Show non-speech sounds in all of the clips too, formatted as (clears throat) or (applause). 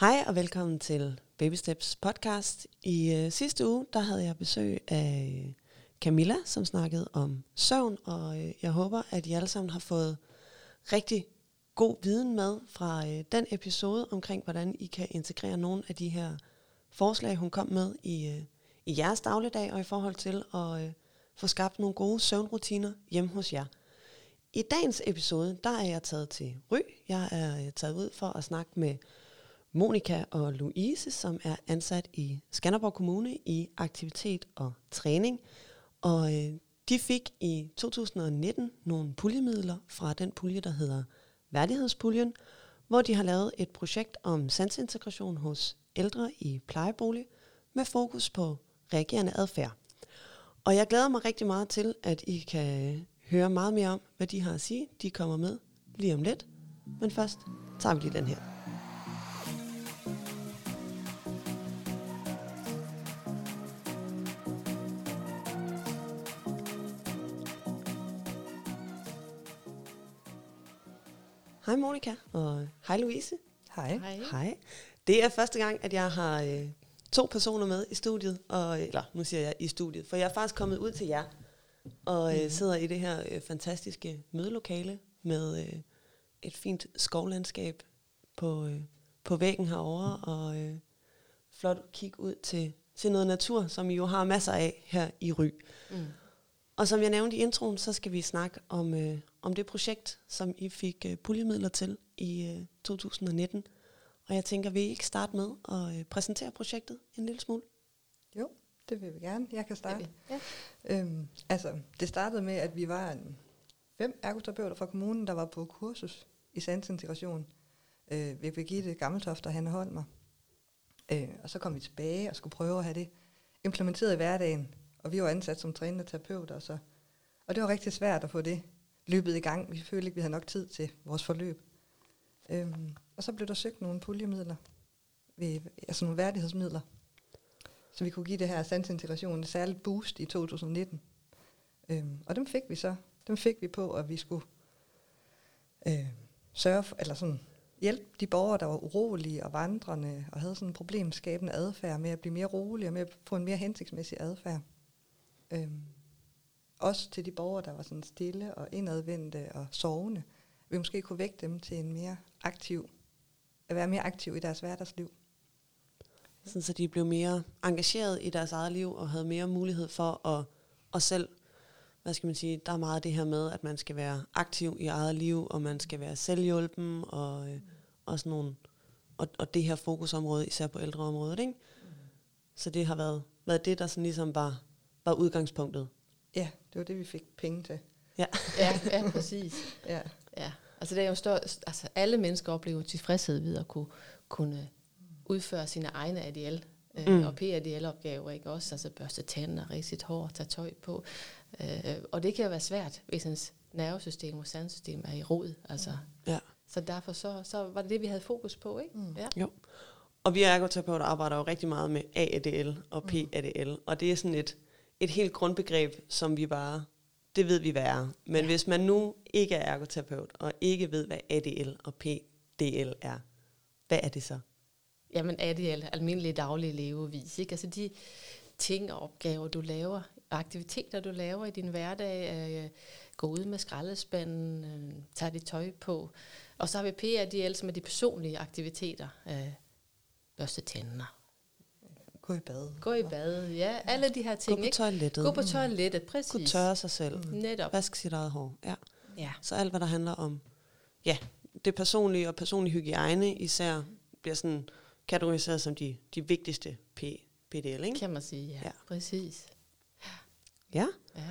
Hej og velkommen til Baby Steps podcast. I øh, sidste uge, der havde jeg besøg af Camilla, som snakkede om søvn, og øh, jeg håber, at I alle sammen har fået rigtig god viden med fra øh, den episode omkring, hvordan I kan integrere nogle af de her forslag, hun kom med i, øh, i jeres dagligdag, og i forhold til at øh, få skabt nogle gode søvnrutiner hjemme hos jer. I dagens episode, der er jeg taget til Ry. Jeg er øh, taget ud for at snakke med Monika og Louise, som er ansat i Skanderborg Kommune i aktivitet og træning. Og øh, de fik i 2019 nogle puljemidler fra den pulje, der hedder Værdighedspuljen, hvor de har lavet et projekt om sansintegration hos ældre i plejebolig med fokus på reagerende adfærd. Og jeg glæder mig rigtig meget til, at I kan høre meget mere om, hvad de har at sige. De kommer med lige om lidt. Men først tager vi lige den her. Hej Monika, og hej Louise. Hej. Hej. Hej. Det er første gang, at jeg har øh, to personer med i studiet, og, eller nu siger jeg i studiet, for jeg er faktisk kommet ud til jer, og øh, sidder i det her øh, fantastiske mødelokale med øh, et fint skovlandskab på, øh, på væggen herovre, og øh, flot kig ud til, til noget natur, som I jo har masser af her i Ry. Mm. Og som jeg nævnte i introen, så skal vi snakke om, øh, om det projekt, som I fik øh, puljemidler til i øh, 2019. Og jeg tænker, vil I ikke starte med at øh, præsentere projektet en lille smule? Jo, det vil vi gerne. Jeg kan starte. Ja. Øhm, altså, det startede med, at vi var en, fem ergoterapeuter fra kommunen, der var på kursus i sansintegration øh, ved Birgitte Gammeltoft og Hanne Holmer. Øh, og så kom vi tilbage og skulle prøve at have det implementeret i hverdagen. Og vi var ansat som trænende terapeuter. Så. Og det var rigtig svært at få det løbet i gang. Vi følte ikke, vi havde nok tid til vores forløb. Øhm, og så blev der søgt nogle puljemidler, ved, altså nogle værdighedsmidler, så vi kunne give det her sansintegration et særligt boost i 2019. Øhm, og dem fik vi så. Dem fik vi på, at vi skulle øh, sørge for, eller sådan, hjælpe de borgere, der var urolige og vandrende, og havde sådan en problemskabende adfærd med at blive mere rolige og med at få en mere hensigtsmæssig adfærd. Øhm, også til de borgere, der var sådan stille og indadvendte og sovende. Vi måske kunne vække dem til en mere aktiv, at være mere aktiv i deres hverdagsliv. Sådan, så de blev mere engageret i deres eget liv og havde mere mulighed for at, at selv, hvad skal man sige, der er meget det her med, at man skal være aktiv i eget liv, og man skal være selvhjulpen, og, øh, og sådan nogle, og, og det her fokusområde, især på ældreområdet, ikke? Så det har været, været det, der sådan ligesom var, var udgangspunktet. Ja, det var det, vi fik penge til. Ja. (laughs) Ja, ja, præcis. Ja. Ja. Altså, det er jo større, altså, alle mennesker oplever tilfredshed ved at kunne, kunne udføre sine egne ADL øh, Mm. mm. og PADL-opgaver, ikke også? Altså børste tænder, rise sit hår, tage tøj på. Øh, og det kan jo være svært, hvis ens nervesystem og sandsystem er i rod. Altså. Ja. Så derfor så, så var det det, vi havde fokus på, ikke? Mm. Ja. Jo. Og vi ergoterapeuter arbejder jo rigtig meget med AADL og Mm. PADL, og det er sådan et, et helt grundbegreb, som vi bare, det ved vi hvad er. Men ja. hvis man nu ikke er ergoterapeut, og ikke ved, hvad ADL og PDL er, hvad er det så? Jamen ADL, almindelige daglige levevis. Ikke? Altså de ting og opgaver, du laver, aktiviteter, du laver i din hverdag, øh, gå ud med skraldespanden, øh, tage dit tøj på. Og så har vi PADL, som er de personlige aktiviteter. Øh, børste tænder, Gå i bad. gå i bad, ja, alle de her Gå ting. på ikke? toilettet. Gå på toilettet, præcis. Kunne tørre sig selv. Mm. Netop. Vask sit eget hår. Ja. Ja. Så alt, hvad der handler om ja, det personlige og personlig hygiejne især, bliver sådan kategoriseret som de, de vigtigste P, PDL, ikke? Kan man sige, ja. Ja. ja. Præcis. Ja. Ja.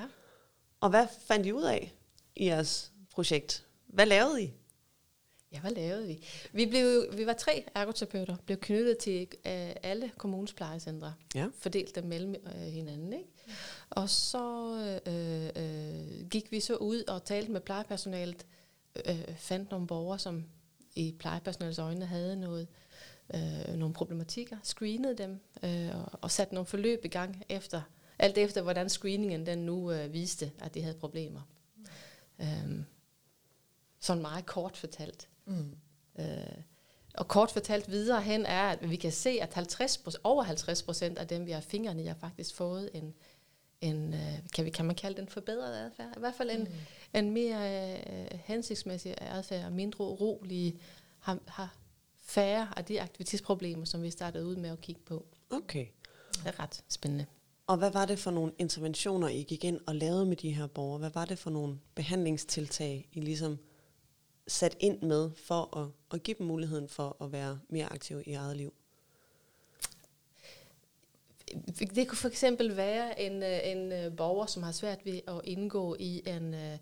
Og hvad fandt I ud af i jeres projekt? Hvad lavede I? Ja, hvad lavede vi? Vi, blev, vi var tre ergoterapeuter, blev knyttet til øh, alle kommunens plejecentre, Ja. fordelt dem mellem øh, hinanden. Ikke? Og så øh, øh, gik vi så ud og talte med plejepersonalet, øh, fandt nogle borgere, som i plejepersonalets øjne havde noget, øh, nogle problematikker, screenede dem øh, og, og satte nogle forløb i gang efter, alt efter hvordan screeningen den nu øh, viste, at de havde problemer. Øh, sådan meget kort fortalt. Mm. Øh, og kort fortalt videre hen er, at vi kan se, at 50, over 50 procent af dem, vi har fingrene i, har faktisk fået en, en øh, kan, vi, kan man kalde det en forbedret adfærd? I hvert fald en, mm. en mere øh, hensigtsmæssig adfærd, mindre urolig, har, har færre af de aktivitetsproblemer, som vi startede ud med at kigge på. Okay. Det er ret spændende. Og hvad var det for nogle interventioner, I gik ind og lavede med de her borgere? Hvad var det for nogle behandlingstiltag, I ligesom sat ind med for at, at give dem muligheden for at være mere aktive i eget liv? Det kunne for eksempel være en, øh, en øh, borger, som har svært ved at indgå i en, øh,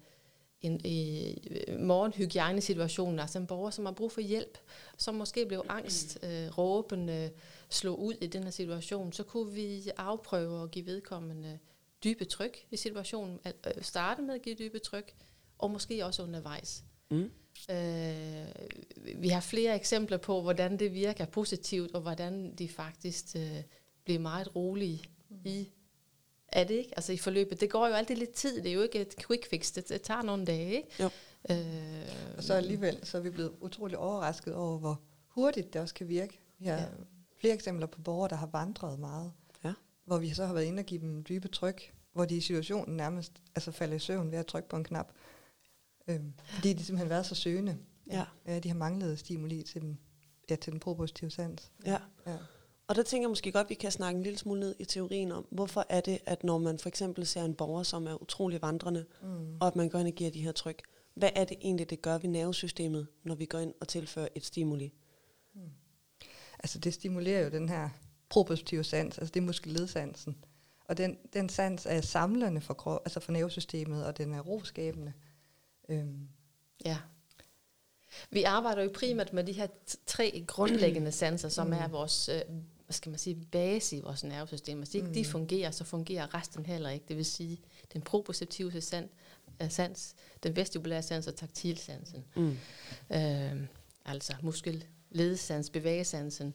en, en morgenhygiejnesituation, altså en borger, som har brug for hjælp, som måske blev angst, øh, råbende, slå ud i den her situation, så kunne vi afprøve at give vedkommende dybe tryk i situationen, starte med at give dybe tryk, og måske også undervejs. Mm. Øh, vi har flere eksempler på, hvordan det virker positivt, og hvordan de faktisk øh, bliver meget rolige mm. i er det ikke? Altså i forløbet. Det går jo altid lidt tid. Det er jo ikke et quick fix. Det, det tager nogle dage, ikke? Jo. Øh, og så alligevel, så er vi blevet utrolig overrasket over, hvor hurtigt det også kan virke. Vi har ja. flere eksempler på borgere, der har vandret meget. Ja. Hvor vi så har været inde og give dem dybe tryk, hvor de i situationen nærmest altså falder i søvn ved at trykke på en knap. Øhm, fordi de simpelthen har været så søgende. Ja. ja. de har manglet stimuli til, dem, ja, til den propositive sans. Ja. ja. Og der tænker jeg måske godt, at vi kan snakke en lille smule ned i teorien om, hvorfor er det, at når man for eksempel ser en borger, som er utrolig vandrende, mm. og at man går ind og giver de her tryk, hvad er det egentlig, det gør ved nervesystemet, når vi går ind og tilfører et stimuli? Mm. Altså det stimulerer jo den her propositive sans, altså det er muskelledsansen. Og den, den sans er samlende for, krop, altså for nervesystemet, og den er roskabende. Øhm. Ja. Vi arbejder jo primært med de her tre grundlæggende (clears throat) sanser, som mm. er vores øh, hvad skal man sige, base i vores nervesystem. Hvis ikke mm. de fungerer, så fungerer resten heller ikke. Det vil sige, den proprioceptive sans, uh, sans den vestibulære sans og taktilsansen. Mm. Øh, altså muskel, ledesans, bevægesansen,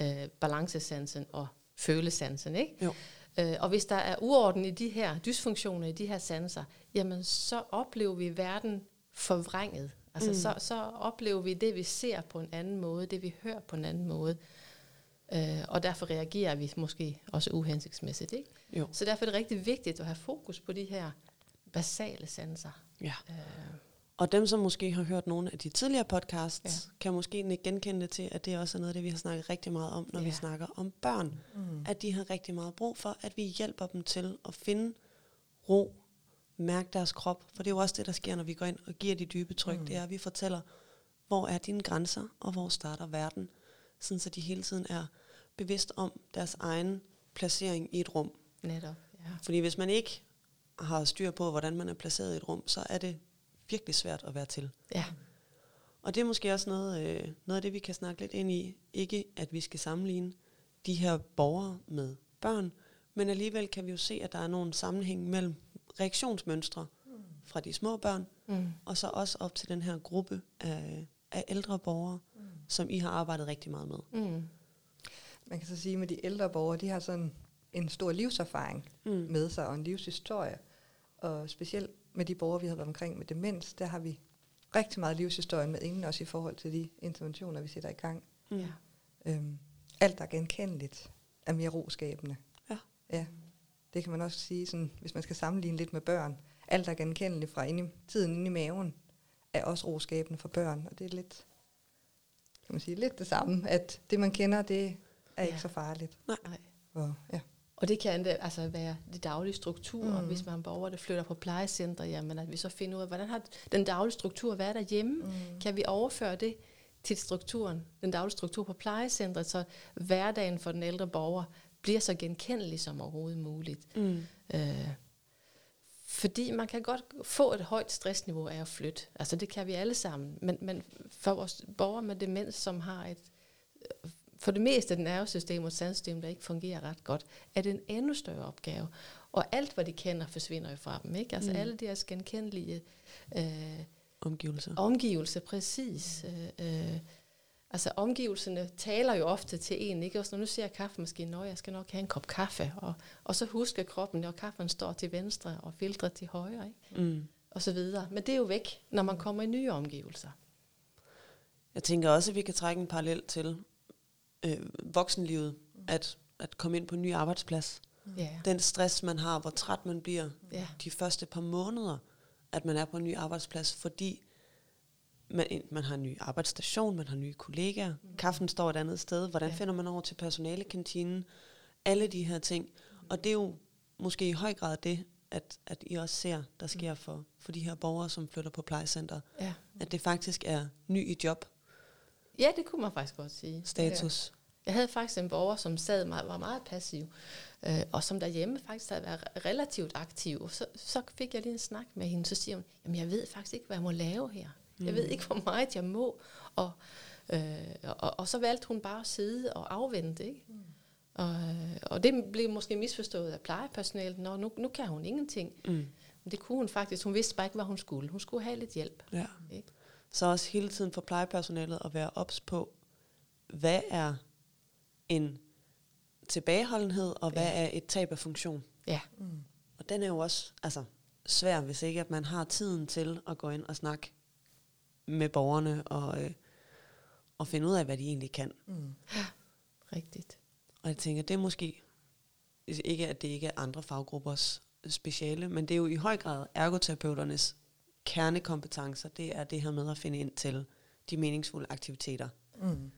øh, balancesansen og følesansen. Ikke? Jo. Øh, og hvis der er uorden i de her, dysfunktioner i de her sanser, jamen så oplever vi verden forvrænget. Altså mm. så, så oplever vi det, vi ser på en anden måde, det vi hører på en anden måde. Øh, og derfor reagerer vi måske også uhensigtsmæssigt. Ikke? Jo. Så derfor er det rigtig vigtigt at have fokus på de her basale sanser. Ja. Øh. Og dem, som måske har hørt nogle af de tidligere podcasts, ja. kan måske genkende det til, at det også er noget af det, vi har snakket rigtig meget om, når ja. vi snakker om børn. Mm. At de har rigtig meget brug for, at vi hjælper dem til at finde ro, mærke deres krop. For det er jo også det, der sker, når vi går ind og giver de dybe tryk. Mm. Det er, at vi fortæller, hvor er dine grænser, og hvor starter verden. Sådan så de hele tiden er bevidst om deres egen placering i et rum. Netop, ja. Fordi hvis man ikke har styr på, hvordan man er placeret i et rum, så er det virkelig svært at være til. Ja. Og det er måske også noget, øh, noget af det, vi kan snakke lidt ind i. Ikke at vi skal sammenligne de her borgere med børn, men alligevel kan vi jo se, at der er nogle sammenhæng mellem reaktionsmønstre fra de små børn, mm. og så også op til den her gruppe af, af ældre borgere, mm. som I har arbejdet rigtig meget med. Mm. Man kan så sige, at med de ældre borgere, de har sådan en stor livserfaring mm. med sig, og en livshistorie. Og specielt med de borgere, vi har været omkring med demens, der har vi rigtig meget livshistorie med ingen, også i forhold til de interventioner, vi sætter i gang. Mm. Øhm, alt, der er genkendeligt, er mere roskabende. Ja. ja. Det kan man også sige, sådan, hvis man skal sammenligne lidt med børn. Alt, der er genkendeligt fra inde i, tiden inde i maven, er også roskabende for børn. Og det er lidt, kan man sige, lidt det samme, at det, man kender, det er ja. ikke så farligt. Nej. Og, ja. Og det kan altså være de daglige strukturer, mm. hvis man borger, der flytter på plejecenter, jamen at vi så finder ud af, hvordan har den daglige struktur været derhjemme? Mm. Kan vi overføre det til strukturen, den daglige struktur på plejecentret, så hverdagen for den ældre borger bliver så genkendelig som overhovedet muligt. Mm. Øh, fordi man kan godt få et højt stressniveau af at flytte. Altså det kan vi alle sammen. Men, men for vores borgere med demens, som har et for det meste nervesystem og sandsystem, der ikke fungerer ret godt, er det en endnu større opgave. Og alt, hvad de kender, forsvinder jo fra dem. Ikke? Altså mm. alle deres genkendelige øh, omgivelser. Omgivelser, præcis. Øh, øh, altså omgivelserne taler jo ofte til en, ikke? Også når nu ser jeg kaffemaskinen, og jeg skal nok have en kop kaffe, og, og så husker kroppen, at kaffen står til venstre og filtret til højre, ikke? Mm. og så videre. Men det er jo væk, når man kommer i nye omgivelser. Jeg tænker også, at vi kan trække en parallel til øh, voksenlivet, at, at komme ind på en ny arbejdsplads. Ja. Den stress, man har, hvor træt man bliver Ja. de første par måneder, at man er på en ny arbejdsplads, fordi man, man har en ny arbejdsstation, man har nye kollegaer, mm. kaffen står et andet sted, hvordan ja. finder man over til personalekantinen, alle de her ting. Og det er jo måske i høj grad det, at, at I også ser, der sker for, for de her borgere, som flytter på plejecenter. Ja. At det faktisk er ny i job ja, det kunne man faktisk godt sige. status. Jeg havde faktisk en borger, som sad meget, var meget passiv, øh, og som derhjemme faktisk havde været relativt aktiv. Så, så fik jeg lige en snak med hende, så siger hun, jamen jeg ved faktisk ikke, hvad jeg må lave her. Jeg ved ikke, hvor meget jeg må. Og, øh, og, og så valgte hun bare at sidde og afvente. Ikke? Mm. Og, øh, og det blev måske misforstået af plejepersonalet. Nå, nu, nu kan hun ingenting. Mm. Men det kunne hun faktisk. Hun vidste bare ikke, hvad hun skulle. Hun skulle have lidt hjælp. Ja. Ikke? Så også hele tiden for plejepersonalet at være ops på, hvad er en tilbageholdenhed, og hvad Ja. er et tab af funktion. Ja, Mm. Og den er jo også altså, svær, hvis ikke at man har tiden til at gå ind og snakke med borgerne og, øh, og finde ud af, hvad de egentlig kan. Mm. rigtigt. Og jeg tænker, det er måske ikke, at det ikke er andre faggruppers speciale, men det er jo i høj grad ergoterapeuternes kernekompetencer. Det er det her med at finde ind til de meningsfulde aktiviteter. Mm.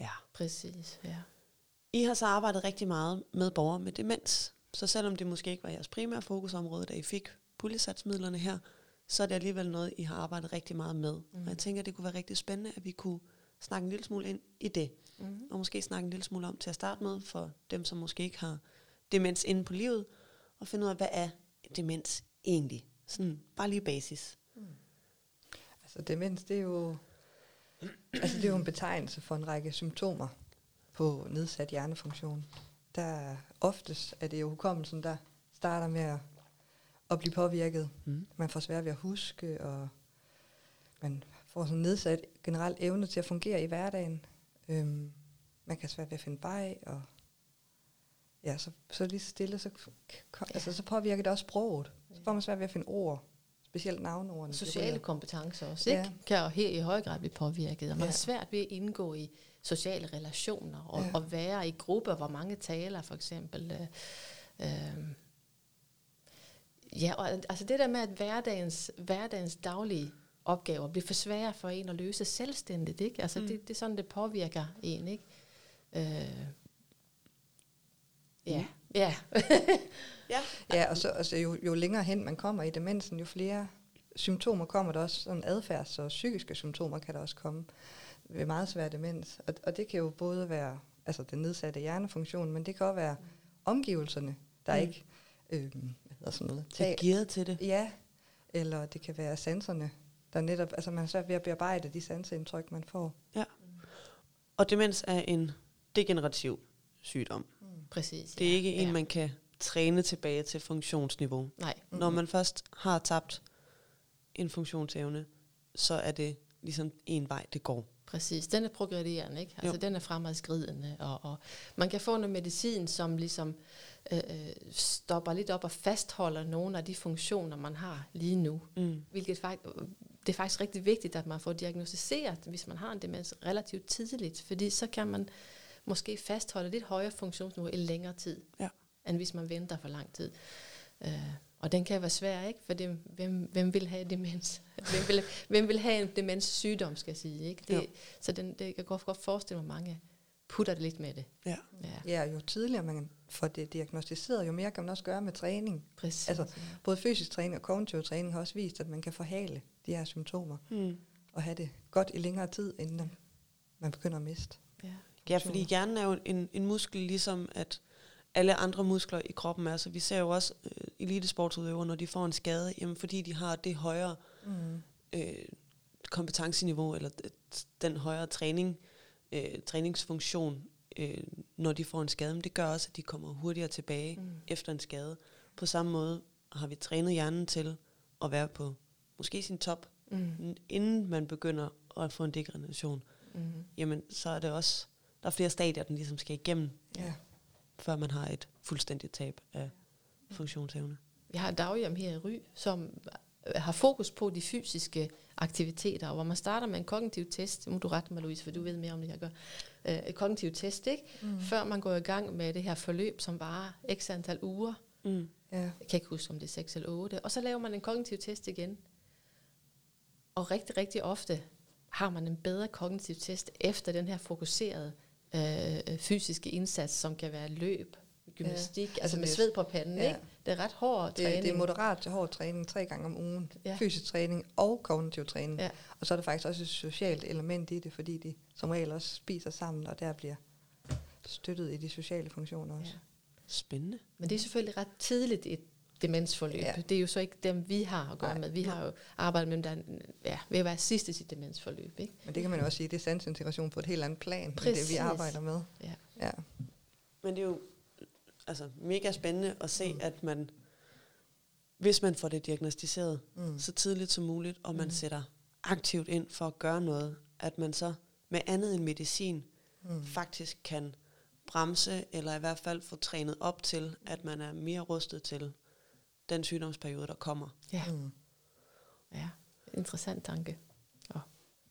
Ja. Præcis, ja. I har så arbejdet rigtig meget med borgere med demens. Så selvom det måske ikke var jeres primære fokusområde, da I fik puljesatsmidlerne her, så er det alligevel noget, I har arbejdet rigtig meget med. Mm. Og jeg tænker, det kunne være rigtig spændende, at vi kunne snakke en lille smule ind i det. Mm. Og måske snakke en lille smule om til at starte med, for dem, som måske ikke har demens inde på livet, og finde ud af, hvad er demens egentlig? Sådan bare lige basis. Altså demens, det er jo altså, det er jo en betegnelse for en række symptomer på nedsat hjernefunktion. Der oftest er det jo hukommelsen, der starter med at, at blive påvirket. Mm. Man får svært ved at huske, og man får sådan nedsat generelt evne til at fungere i hverdagen. Øhm, man kan svært ved at finde vej, og ja, så, så lige stille, så, altså, så påvirker det også sproget. Så får man svært ved at finde ord, specielt navneordene. Sociale kompetencer også, ikke? Ja. Kan jo her i høj grad blive påvirket. Og man Ja. har svært ved at indgå i sociale relationer, og, Ja. og være i grupper, hvor mange taler, for eksempel. Øh, øh, ja, og altså det der med, at hverdagens, hverdagens daglige opgaver bliver for svære for en at løse selvstændigt, ikke? Altså Mm. mm. det, det er sådan, det påvirker en, ikke? Øh, ja, ja. Ja. Ja, og så altså, jo, jo længere hen man kommer i demensen, jo flere symptomer kommer der også. Sådan adfærds- og psykiske symptomer kan der også komme ved meget svær demens. Og, og det kan jo både være altså den nedsatte hjernefunktion, men det kan også være omgivelserne, der Mm. ikke øh, hvad hedder sådan noget, Det er gearet til det. Ja, eller det kan være sanserne, der netop, altså man er svært ved at bearbejde de sanseindtryk, man får. Og demens er en degenerativ sygdom. Præcis. Det er ja, ikke en, ja. man kan træne tilbage til funktionsniveau. Nej, Mm. Når man først har tabt en funktionsevne, så er det ligesom en vej, det går. Præcis, den er progredierende, ikke? Altså Jo. den er fremadskridende, og, og man kan få noget medicin, som ligesom øh, øh, stopper lidt op og fastholder nogle af de funktioner, man har lige nu. Mm. Hvilket fakt, det er faktisk rigtig vigtigt, at man får diagnostiseret, hvis man har en demens, relativt tidligt, fordi så kan man måske fastholde lidt højere funktionsniveau i længere tid, Ja. end hvis man venter for lang tid. Øh, og den kan være svær, ikke? For det, hvem, hvem vil have demens? (laughs) hvem, vil, hvem vil have en demenssygdom, skal jeg sige, ikke? Jo. Det, så den, det, jeg kan godt, godt forestille mig, mange putter det lidt med det. Ja. Ja, Ja, jo tidligere man får det diagnostiseret, jo mere kan man også gøre med træning. præcis. Altså, Både fysisk træning og kognitiv træning har også vist, at man kan forhale de her symptomer Mm. og have det godt i længere tid, inden man begynder at miste. ja. Ja, fordi hjernen er jo en, en muskel, ligesom at alle andre muskler i kroppen er. Så vi ser jo også øh, elitesportsudøvere, når de får en skade, jamen fordi de har det højere Mm. øh, kompetenceniveau, eller den højere træning, øh, træningsfunktion, øh, når de får en skade. Men det gør også, at de kommer hurtigere tilbage Mm. efter en skade. På samme måde har vi trænet hjernen til at være på måske sin top, Mm. inden man begynder at få en degradation. Mm. Jamen, så er det også, der er flere stadier, den ligesom skal igennem, Ja. før man har et fuldstændigt tab af funktionsevne. Vi har et daghjem her i Ry, som har fokus på de fysiske aktiviteter, og hvor man starter med en kognitiv test, må du rette mig, Louise, for du ved mere om det, jeg gør, øh, et kognitiv test, ikke? Mm. før man går i gang med det her forløb, som varer x antal uger, Mm. Ja. jeg kan ikke huske, om det er 6 eller 8, og så laver man en kognitiv test igen. Og rigtig, rigtig ofte har man en bedre kognitiv test efter den her fokuserede øh, fysiske indsats, som kan være løb, gymnastik, ja, altså, med det- sved på panden. ja. Ikke? Det er ret hård Det, træning. det er moderat til hård træning tre gange om ugen. Ja. Fysisk træning og kognitiv træning. Ja. Og så er der faktisk også et socialt element i det, fordi de som regel også spiser sammen, og der bliver støttet i de sociale funktioner også. Ja. Spændende. Men det er selvfølgelig ret tidligt i et demensforløb. Ja. Det er jo så ikke dem, vi har at gøre Nej. med. Vi har jo arbejdet med dem, der er ja, ved at være sidst i sit demensforløb. Ikke? Men det kan man jo også sige, det er sansintegration på et helt andet plan, end det Præcis. vi arbejder med. Ja. Ja. Men det er jo altså, mega spændende at se, mm. at man, hvis man får det diagnostiseret Mm. så tidligt som muligt, og man Mm. sætter aktivt ind for at gøre noget, at man så med andet end medicin Mm. faktisk kan bremse, eller i hvert fald få trænet op til, at man er mere rustet til den sygdomsperiode, der kommer. Ja. Mm. ja. Interessant tanke og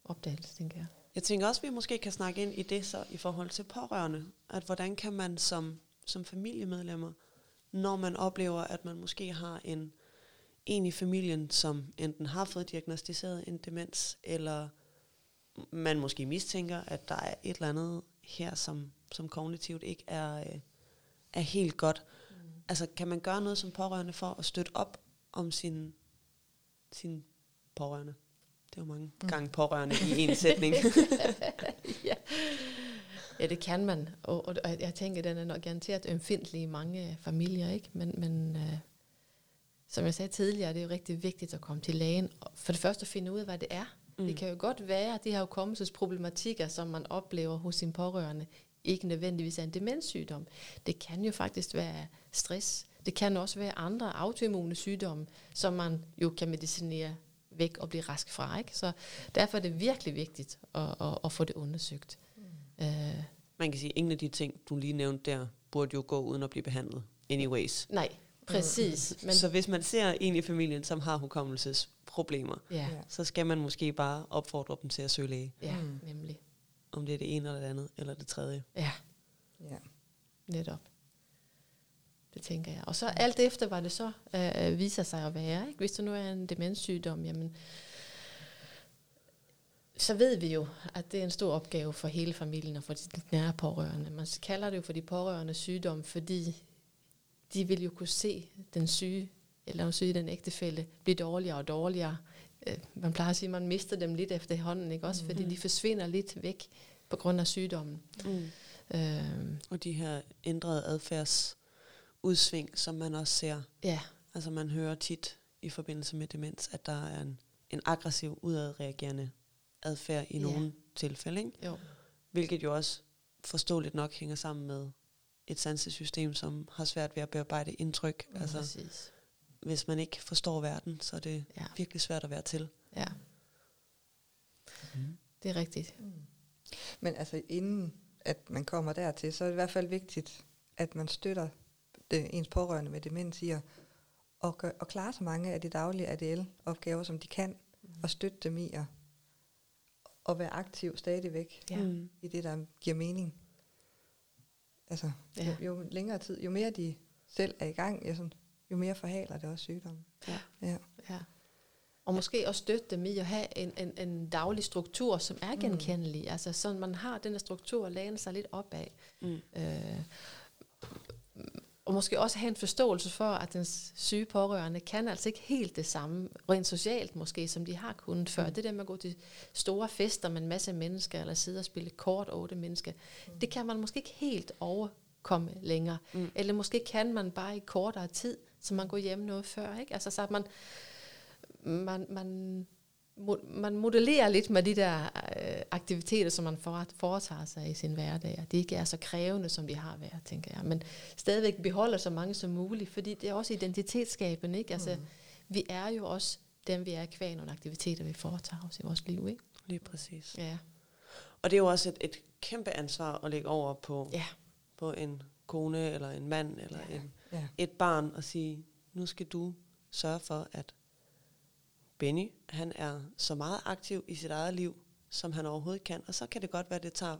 opdagelse, tænker jeg. Jeg tænker også, at vi måske kan snakke ind i det så i forhold til pårørende. At hvordan kan man som, som familiemedlemmer, når man oplever, at man måske har en, en i familien, som enten har fået diagnostiseret en demens, eller man måske mistænker, at der er et eller andet her, som, som kognitivt ikke er, øh, er helt godt. Altså kan man gøre noget som pårørende for at støtte op om sin, sin pårørende? Det er jo mange Mm. gange pårørende i en (laughs) sætning. (laughs) ja. ja, det kan man. Og, og, og jeg tænker, den er nok garanteret ømfindelig i mange familier, ikke? Men, men øh, som jeg sagde tidligere, det er jo rigtig vigtigt at komme til lægen. For det første at finde ud af, hvad det er. Mm. Det kan jo godt være, at de her hukommelsesproblematikker, som man oplever hos sin pårørende, ikke nødvendigvis er en demenssygdom. Det kan jo faktisk være stress. Det kan også være andre autoimmune sygdomme, som man jo kan medicinere væk og blive rask fra. Ikke? Så derfor er det virkelig vigtigt at, at, at få det undersøgt. Mm. Øh, Man kan sige, at ingen af de ting, du lige nævnte der, burde jo gå uden at blive behandlet. Anyways. nej, præcis. Men, Men, så hvis man ser en i familien, som har hukommelsesproblemer, Ja. så skal man måske bare opfordre dem til at søge læge. ja, Mm. nemlig. Om det er det ene eller det andet, eller det tredje. Ja, Ja. netop. Det tænker jeg. Og så alt efter, hvad det så øh, viser sig at være. Ikke? Hvis det nu er en demenssygdom, jamen, så ved vi jo, at det er en stor opgave for hele familien og for de nære pårørende. Man kalder det jo for de pårørende sygdom, fordi de vil jo kunne se den syge, eller den syge, den ægtefælde, blive dårligere og dårligere. Øh, Man plejer at sige, at man mister dem lidt efterhånden, ikke? også fordi de forsvinder lidt væk på grund af sygdommen. Mm. Øh, Og de her ændrede adfærdsudsving, som man også ser. ja, Altså man hører tit i forbindelse med demens, at der er en, en aggressiv, udadreagerende adfærd i Ja. nogle tilfælde. Ikke? jo. Hvilket jo også forståeligt nok hænger sammen med et sansesystem, som har svært ved at bearbejde indtryk. Mm, Altså, Præcis. Hvis man ikke forstår verden, så er det Ja. virkelig svært at være til. Ja. Mm. Det er rigtigt. Mm. Men altså inden at man kommer dertil, så er det i hvert fald vigtigt, at man støtter det, ens pårørende med demens i at, at, gøre, at klare så mange af de daglige ADL-opgaver, som de kan, og støtte dem i at, at være aktiv stadigvæk Ja. Mm. i det, der giver mening. Altså, Ja. jo, jo længere tid, jo mere de selv er i gang, jo, sådan, jo mere forhaler det også sygdommen. Ja. Ja. Ja. Og måske også støtte dem i at have en, en, en daglig struktur, som er genkendelig. Mm. Altså sådan, man har den her struktur at læne sig lidt op af. Mm. Øh, og måske også have en forståelse for, at den syge pårørende kan altså ikke helt det samme, rent socialt måske, som de har kunnet før. Mm. Det der med at gå til store fester med en masse mennesker, eller sidde og spille kort otte mennesker, mm. det kan man måske ikke helt overkomme længere. Mm. Eller måske kan man bare i kortere tid, så man går hjem noget før. Ikke? Altså så at man, man, man, man modellerer lidt med de der øh, aktiviteter, som man for, foretager sig i sin hverdag. og De ikke er så krævende, som de har været, tænker jeg. Men stadigvæk beholder så mange som muligt, fordi det er også identitetsskabende. Ikke? Altså, mm. Vi er jo også dem, vi er kvæg nogle aktiviteter, vi foretager os i vores liv. Ikke? Lige præcis. Ja. Og det er jo også et, et kæmpe ansvar at lægge over på, ja, på en kone eller en mand eller Ja. en, Ja. et barn og sige, nu skal du sørge for, at Benny, han er så meget aktiv i sit eget liv, som han overhovedet kan, og så kan det godt være, at det tager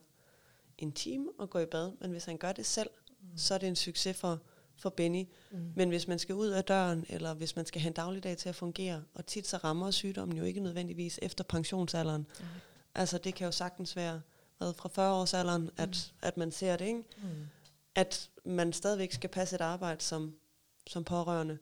en time at gå i bad, men hvis han gør det selv, mm. så er det en succes for, for Benny. Mm. Men hvis man skal ud af døren, eller hvis man skal have en dagligdag til at fungere, og tit så rammer sygdommen jo ikke nødvendigvis efter pensionsalderen. Mm. Altså det kan jo sagtens være hvad, fra 40-årsalderen, at, mm. at man ser det, ikke? Mm. At man stadigvæk skal passe et arbejde som, som pårørende,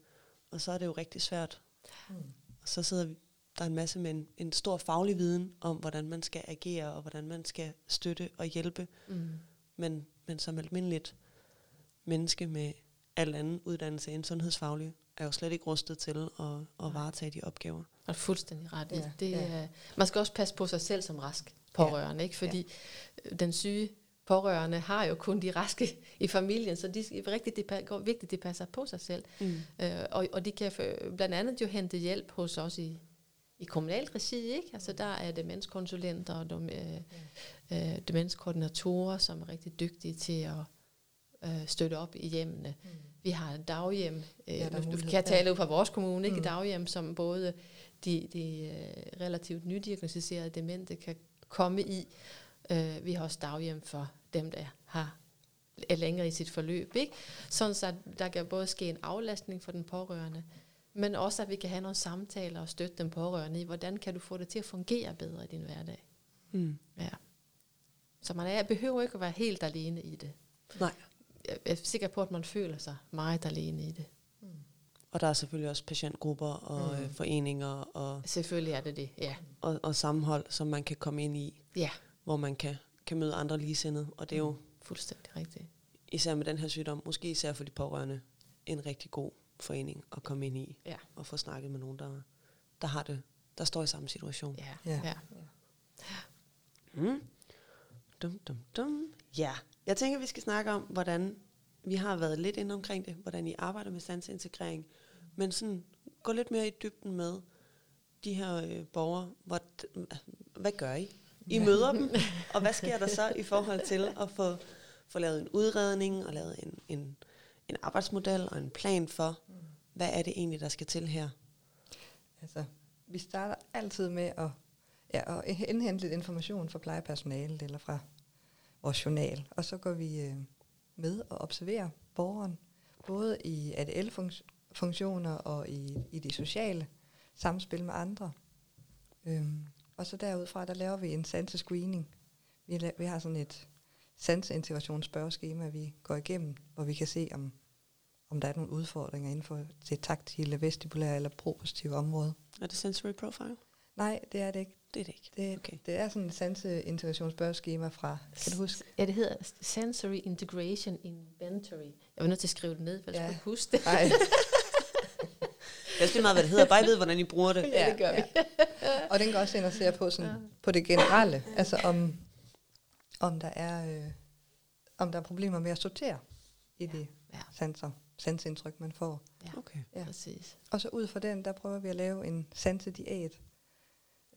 og så er det jo rigtig svært. Mm. Og så sidder vi, der er en masse med en, en stor faglig viden om, hvordan man skal agere, og hvordan man skal støtte og hjælpe. Mm. Men, men som almindeligt menneske med al anden uddannelse end sundhedsfaglig, er jo slet ikke rustet til at, at varetage de opgaver. Og fuldstændig ret ja, det, ja. Man skal også passe på sig selv som rask pårørende, ja. ikke? fordi ja. den syge pårørende har jo kun de raske i familien, så det er rigtig det er vigtigt, at de passer på sig selv. Mm. Øh, og, og de kan blandt andet jo hente hjælp hos os i, i kommunalt regi, ikke? Altså der er demenskonsulenter og dem, øh, øh, demenskoordinatorer, som er rigtig dygtige til at øh, støtte op i hjemmene. Mm. Vi har daghjem, øh, ja, nu kan jeg tale ud fra vores kommune, ikke? Mm. daghjem, som både de, de øh, relativt nydiagnostiserede demente kan komme i. Øh, vi har også daghjem for dem, der har er længere i sit forløb. Ikke? Sådan så der kan både ske en aflastning for den pårørende, men også at vi kan have nogle samtaler og støtte den pårørende i, hvordan kan du få det til at fungere bedre i din hverdag. Mm. Ja. Så man er, behøver ikke at være helt alene i det. Nej. Jeg er sikker på, at man føler sig meget alene i det. Mm. Og der er selvfølgelig også patientgrupper og mm. øh, foreninger. Og, selvfølgelig er det det, ja. Og, og sammenhold, som man kan komme ind i. Ja. Hvor man kan, kan møde andre ligesindede. Og det er jo... Mm. Fuldstændig rigtigt. Især med den her sygdom, måske især for de pårørende, en rigtig god forening at komme ind i. Ja. Og få snakket med nogen, der, der har det, der står i samme situation. Ja, ja. ja. Mm. Dum, dum, dum. Ja, jeg tænker, vi skal snakke om, hvordan vi har været lidt inde omkring det, hvordan I arbejder med sansintegrering, men sådan gå lidt mere i dybden med de her øh, borgere. Hvad, hvad gør I? I møder dem, og hvad sker der så i forhold til at få, få lavet en udredning og lavet en, en, en arbejdsmodel og en plan for, hvad er det egentlig, der skal til her? Altså, vi starter altid med at, ja, at indhente lidt information fra plejepersonalet eller fra vores journal, og så går vi øh, med og observerer borgeren, både i ADL-funktioner og i, i de sociale samspil med andre. Øhm, og så derudfra, der laver vi en sanse-screening. Vi, la- vi har sådan et sanseintegrationsspørgeskema, vi går igennem, hvor vi kan se, om, om der er nogle udfordringer inden for det taktile, vestibulære eller propositive område. Er det sensory profile? Nej, det er det ikke. Det er det ikke. Det, okay. det er sådan et sanseintegrationsspørgeskema fra, kan du huske? Ja, det hedder Sensory Integration Inventory. Jeg var nødt til at skrive det ned, for jeg ja. skulle huske det. Nej. (laughs) Jeg skal meget, hvad det hedder. Bare ved, hvordan I bruger det. Ja, det gør vi. Ja. Og den går også ind og ser på, sådan, ja. på det generelle. Altså om, om der er øh, om der er problemer med at sortere i de ja. sanser, sansindtryk, man får. Ja, okay. ja. præcis. Og så ud fra den, der prøver vi at lave en sansediæt.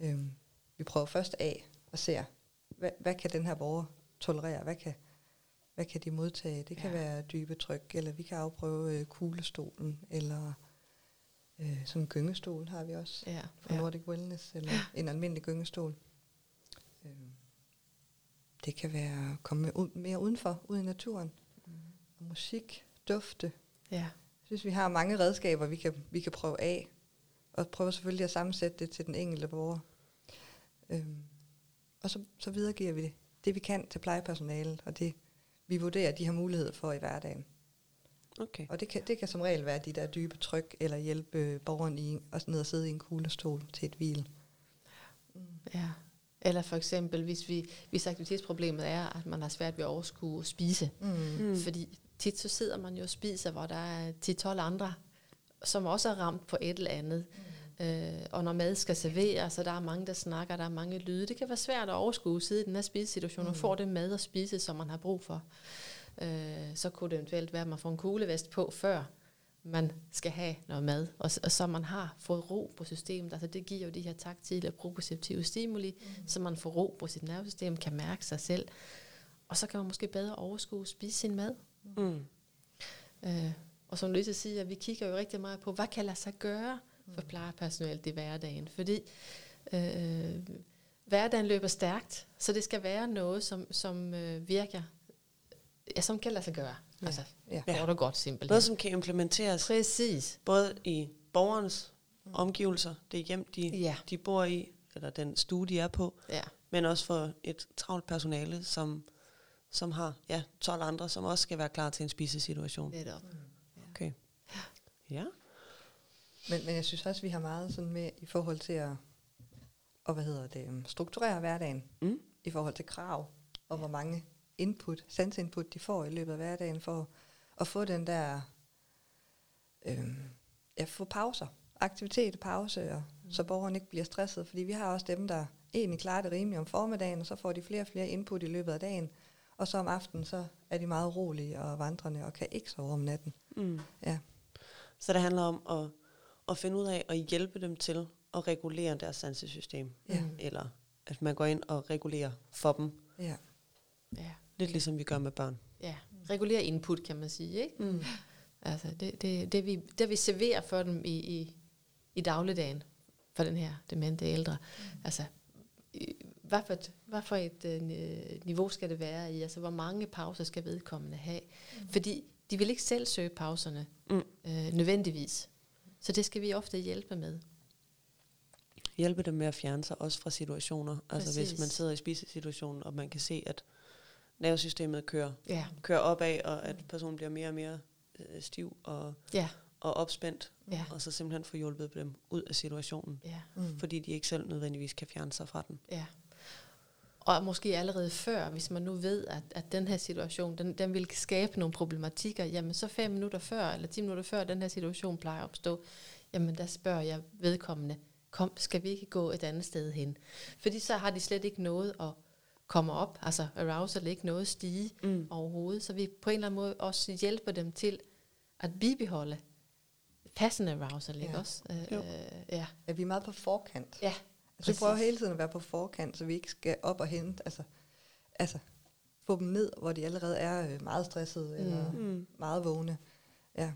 Øhm, vi prøver først af og ser, hvad, hvad kan den her borger tolerere? Hvad kan, hvad kan de modtage? Det kan ja. være dybe tryk, eller vi kan afprøve øh, kuglestolen, eller øh, sådan en gyngestol har vi også ja. fra ja. Nordic Wellness, eller ja. en almindelig gyngestol. Øh, det kan være at komme mere udenfor, ud i naturen. Mm. Og musik, dufte. Ja. Jeg synes, vi har mange redskaber, vi kan, vi kan prøve af. Og prøve selvfølgelig at sammensætte det til den enkelte borger. Øhm, og så, så videregiver vi det, det, vi kan til plejepersonalet, og det, vi vurderer, de har mulighed for i hverdagen. Okay. Og det kan, det kan som regel være de der dybe tryk, eller hjælpe borgeren i at ned og sidde i en kuglestol til et hvil. Mm. Ja. Eller for eksempel, hvis, vi, hvis aktivitetsproblemet er, at man har svært ved at overskue at spise. Mm. Fordi tit så sidder man jo og spiser, hvor der er 10-12 andre, som også er ramt på et eller andet. Mm. Øh, og når mad skal serveres, så der er mange, der snakker, der er mange lyde. Det kan være svært at overskue sidde i den her spisesituation mm. og få det mad at spise, som man har brug for øh, så kunne det eventuelt være, at man får en kuglevest på, før man skal have noget mad, og, og så man har fået ro på systemet. Altså det giver jo de her taktile og proprioceptive stimuli, mm. så man får ro på sit nervesystem, kan mærke sig selv, og så kan man måske bedre overskue at spise sin mad. Mm. Øh, og som Louise siger, vi kigger jo rigtig meget på, hvad kan lade sig gøre for plejepersonalet i hverdagen. Fordi øh, hverdagen løber stærkt, så det skal være noget, som, som øh, virker, ja, som kan lade sig gøre. Ja. Altså, Ja. ja. det godt simpelthen. Noget, som kan implementeres Præcis. både i borgernes omgivelser, det hjem, de, Ja. de bor i, eller den stue, de er på, Ja. men også for et travlt personale, som, som har ja, 12 andre, som også skal være klar til en spisesituation. Netop. Okay. Ja. Men, men jeg synes også, vi har meget sådan med i forhold til at og hvad hedder det, øhm, strukturere hverdagen Mm. i forhold til krav, og hvor mange input, sansinput de får i løbet af hverdagen, for at få den der, øhm, ja, få pauser, aktivitet, pause, og, mm. så borgeren ikke bliver stresset, fordi vi har også dem, der egentlig klarer det rimeligt om formiddagen, og så får de flere og flere input i løbet af dagen, og så om aftenen, så er de meget rolige og vandrende, og kan ikke sove om natten. Mm. Ja. Så det handler om at, at finde ud af at hjælpe dem til at regulere deres sansesystem. Ja. Eller at man går ind og regulerer for dem. Ja. Ja. Lidt ligesom vi gør med børn. ja. Regulere input, kan man sige. Ikke? Mm. Altså, det, det, det, vi, det vi serverer for dem i, i, i dagligdagen, for den her demente ældre. Mm. Altså, hvad for et, hvad for et øh, niveau skal det være i? Altså, hvor mange pauser skal vedkommende have? Mm. Fordi de vil ikke selv søge pauserne, Mm. øh, nødvendigvis. Så det skal vi ofte hjælpe med. Hjælpe dem med at fjerne sig også fra situationer. Altså hvis Præcis. man sidder i spisesituationen, og man kan se, at nervesystemet kører, Ja, kører opad, og at personen bliver mere og mere øh, stiv og, ja, og opspændt. ja, Og så simpelthen få hjulpet dem ud af situationen. ja, Mm. Fordi de ikke selv nødvendigvis kan fjerne sig fra den. ja. Og måske allerede før, hvis man nu ved, at, at den her situation, den, den vil skabe nogle problematikker, jamen så fem minutter før, eller ti minutter før den her situation plejer at opstå, jamen der spørger jeg vedkommende, kom, skal vi ikke gå et andet sted hen? Fordi så har de slet ikke noget at komme op, altså arousal ikke noget at stige Mm. overhovedet, så vi på en eller anden måde også hjælper dem til at bibeholde passende arousal, ikke Ja. også? Øh, øh, ja. Er vi er meget på forkant? ja, Altså, vi prøver hele tiden at være på forkant, så vi ikke skal op og hente, altså, altså få dem ned, hvor de allerede er øh, meget stressede mm. eller Mm. meget vågne. Ja.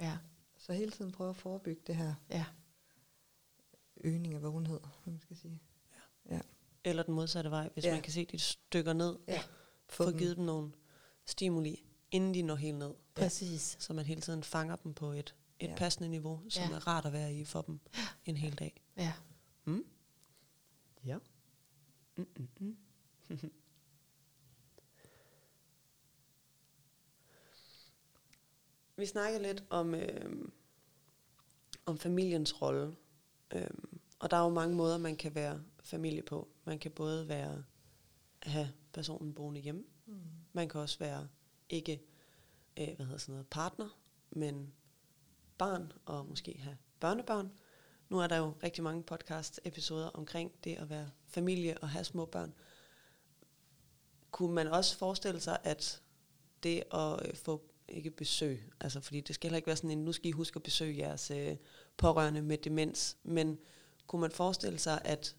ja, Så hele tiden prøve at forebygge det her ja, øgning af vågenhed, hvad man skal sige. Eller den modsatte vej, hvis Ja. ja. man kan se, at de stykker ned. Ja. Få givet dem nogle stimuli, inden de når helt ned. præcis. Så man hele tiden fanger dem på et, et Ja. ja. passende niveau, som Ja. ja. er rart at være i for dem en hel dag. Ja. Mm? Ja. Vi snakkede lidt om, øh, om familiens rolle. Øh, og der er jo mange måder, man kan være familie på. Man kan både være have personen boende hjemme. Mm. Man kan også være ikke øh, hvad hedder sådan noget, partner, men barn og måske have børnebørn. Nu er der jo rigtig mange podcast-episoder omkring det at være familie og have små børn. Kunne man også forestille sig, at det at øh, få ikke besøg, altså fordi det skal heller ikke være sådan en, nu skal I huske at besøge jeres øh, pårørende med demens, men kunne man forestille sig, at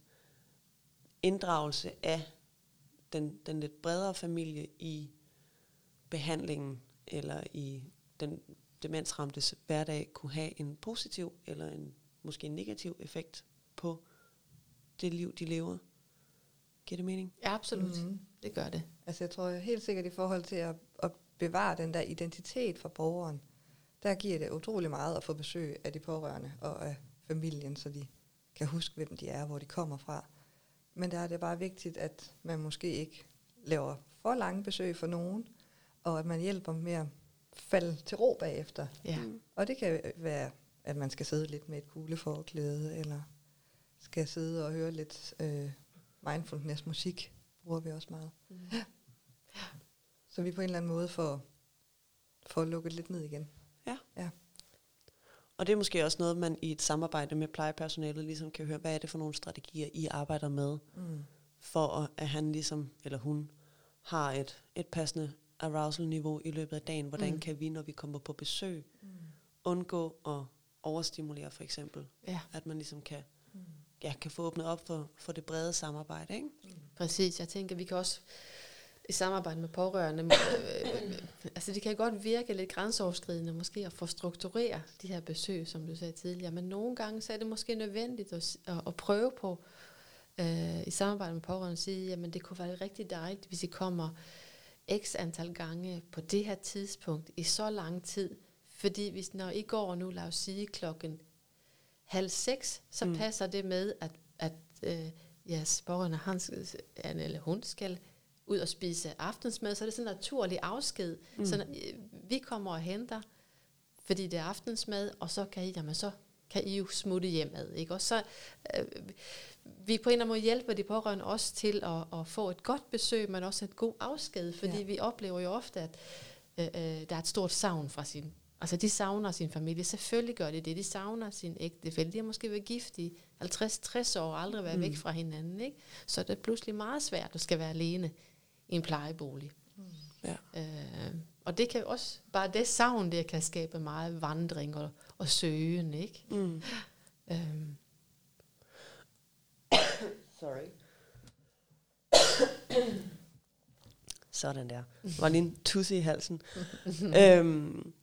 inddragelse af den, den lidt bredere familie i behandlingen eller i den demensramtes hverdag kunne have en positiv eller en måske en negativ effekt på det liv, de lever. Giver det mening? Ja, absolut. Mm. Mm. Det gør det. Altså jeg tror helt sikkert i forhold til at, at bevare den der identitet for borgeren, der giver det utrolig meget at få besøg af de pårørende og af familien, så de kan huske, hvem de er, hvor de kommer fra. Men der er det bare vigtigt, at man måske ikke laver for lange besøg for nogen, og at man hjælper dem med at falde til ro bagefter. Ja. Mm. Og det kan være, at man skal sidde lidt med et kugleforklæde, eller skal sidde og høre lidt øh, mindfulness musik, bruger vi også meget. Mm. Så vi på en eller anden måde får, får lukket lidt ned igen. Og det er måske også noget, man i et samarbejde med plejepersonalet ligesom kan høre, hvad er det for nogle strategier, I arbejder med, Mm. for at, at han ligesom, eller hun, har et, et passende arousal-niveau i løbet af dagen. Hvordan Mm. mm. kan vi, når vi kommer på besøg, Mm. undgå at overstimulere for eksempel? Ja, At man ligesom kan, Mm. ja, kan få åbnet op for, for det brede samarbejde, ikke? præcis. Jeg tænker, vi kan også i samarbejde med pårørende. Øh, øh, altså det kan godt virke lidt grænseoverskridende måske at få strukturere de her besøg, som du sagde tidligere, men nogle gange så er det måske nødvendigt at, at, at prøve på øh, i samarbejde med pårørende at sige, jamen det kunne være rigtig dejligt, hvis I kommer x antal gange på det her tidspunkt i så lang tid, fordi hvis når I går nu, lad os sige klokken halv seks, så mm. passer det med, at, at øh, jeres pårørende, han eller hun skal ud og spise aftensmad, så er det sådan en naturlig afsked. Mm. Så øh, vi kommer og henter, fordi det er aftensmad, og så kan I, jamen, så kan I jo smutte hjemad. Ikke? Og så, øh, vi på en eller anden måde hjælper de pårørende også til at, at få et godt besøg, men også et god afsked, fordi ja. vi oplever jo ofte, at øh, øh, der er et stort savn fra sin Altså, de savner sin familie. Selvfølgelig gør de det. De savner sin ægtefælle. De har måske været gift i 50-60 år og aldrig været mm. væk fra hinanden. Ikke? Så det er pludselig meget svært at skal være alene i en plejebolig. Mm. Ja. Øh, og det kan også, bare det savn, det kan skabe meget vandring og, og søgen, ikke? Mm. (gasps) Øhm. Sorry. (coughs) Sådan der. Var lige en tusse i halsen. (laughs) øhm,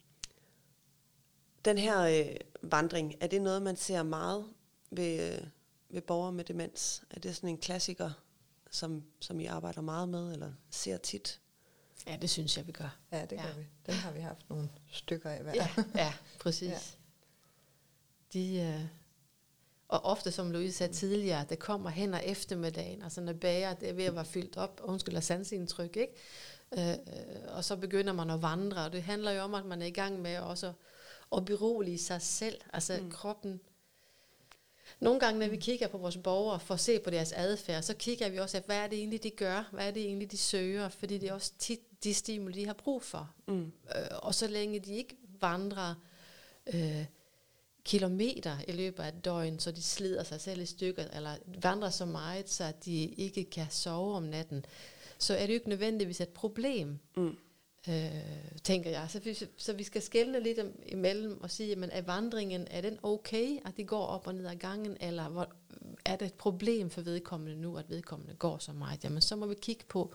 den her øh, vandring, er det noget, man ser meget ved, øh, ved borgere med demens? Er det sådan en klassiker, som, som I arbejder meget med, eller ser tit? Ja, det synes jeg, vi gør. Ja, det gør ja. vi. Den har vi haft nogle stykker af hver. Ja, ja (laughs) præcis. Ja. De, øh, og ofte, som Louise sagde tidligere, det kommer hen og eftermiddagen, altså når bager det er ved at være fyldt op, undskyld, af sansindtryk, ikke? Øh, øh, og så begynder man at vandre, og det handler jo om, at man er i gang med også at berolige sig selv, altså mm. kroppen. Nogle gange, når vi kigger på vores borgere for at se på deres adfærd, så kigger vi også, at hvad er det egentlig, de gør? Hvad er det egentlig, de søger? Fordi det er også tit de stimuli, de har brug for. Mm. Øh, og så længe de ikke vandrer øh, kilometer i løbet af et døgn, så de slider sig selv i stykker, eller vandrer så meget, så de ikke kan sove om natten, så er det jo ikke nødvendigvis et problem. Mm øh, tænker jeg. Så vi, så vi skal skælne lidt imellem og sige, men er vandringen, er den okay, at de går op og ned ad gangen, eller hvor, er det et problem for vedkommende nu, at vedkommende går så meget? Jamen, så må vi kigge på,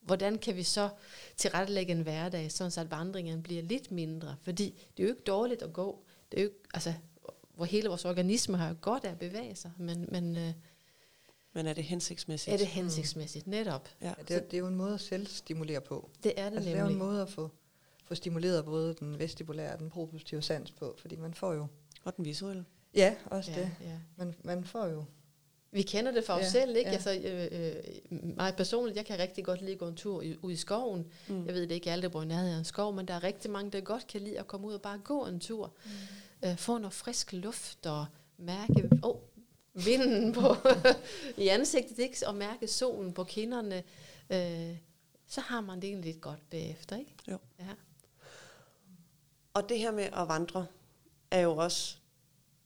hvordan kan vi så tilrettelægge en hverdag, sådan så at vandringen bliver lidt mindre, fordi det er jo ikke dårligt at gå, det er jo ikke, altså, hvor hele vores organisme har jo godt af at bevæge sig, men, men øh, men er det hensigtsmæssigt? Er det hensigtsmæssigt, netop. Ja. Det, er, det er jo en måde at selv stimulere på. Det er det altså, nemlig. Det er en måde at få, få stimuleret både den vestibulære og den propositive sans på, fordi man får jo... Og den visuelle. Ja, også ja, det. Ja. Man, man får jo... Vi kender det for os ja, selv, ikke? Ja. Altså, øh, øh, mig personligt, jeg kan rigtig godt lide at gå en tur ud i skoven. Mm. Jeg ved det ikke, alle der bor i nærheden af en skov, men der er rigtig mange, der godt kan lide at komme ud og bare gå en tur. Mm. Øh, få noget frisk luft og mærke, åh, oh, vinden på (laughs) i ansigtet, ikke? og mærke solen på kinderne, øh, så har man det egentlig lidt godt bagefter. Ikke? Jo. Ja. Og det her med at vandre, er jo også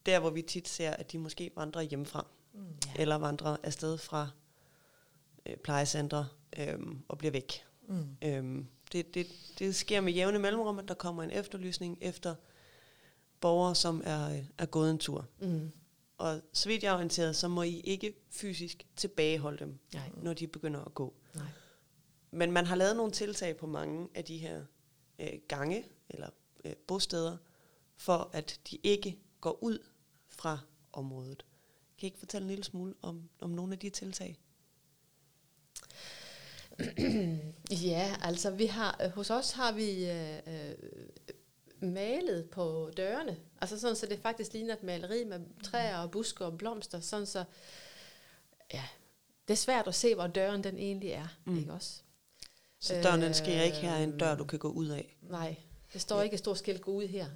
der, hvor vi tit ser, at de måske vandrer hjemmefra, mm. ja. eller vandrer afsted fra øh, plejecentre øh, og bliver væk. Mm. Øh, det, det, det sker med jævne mellemrum, at der kommer en efterlysning efter borgere, som er, er gået en tur. Mm. Og så vidt jeg er orienteret, så må I ikke fysisk tilbageholde dem, Nej. når de begynder at gå. Nej. Men man har lavet nogle tiltag på mange af de her øh, gange eller øh, bosteder, for at de ikke går ud fra området. Kan I ikke fortælle en lille smule om, om nogle af de tiltag? (clears throat) ja, altså vi har hos os har vi øh, øh malet på dørene. Altså sådan, så det faktisk ligner et maleri med træer og busker og blomster. Sådan så, ja, det er svært at se, hvor døren den egentlig er. Mm. Ikke også? Så døren den skal ikke her en dør, du kan gå ud af? Nej, det står ja. ikke et stort skilt gå ud her.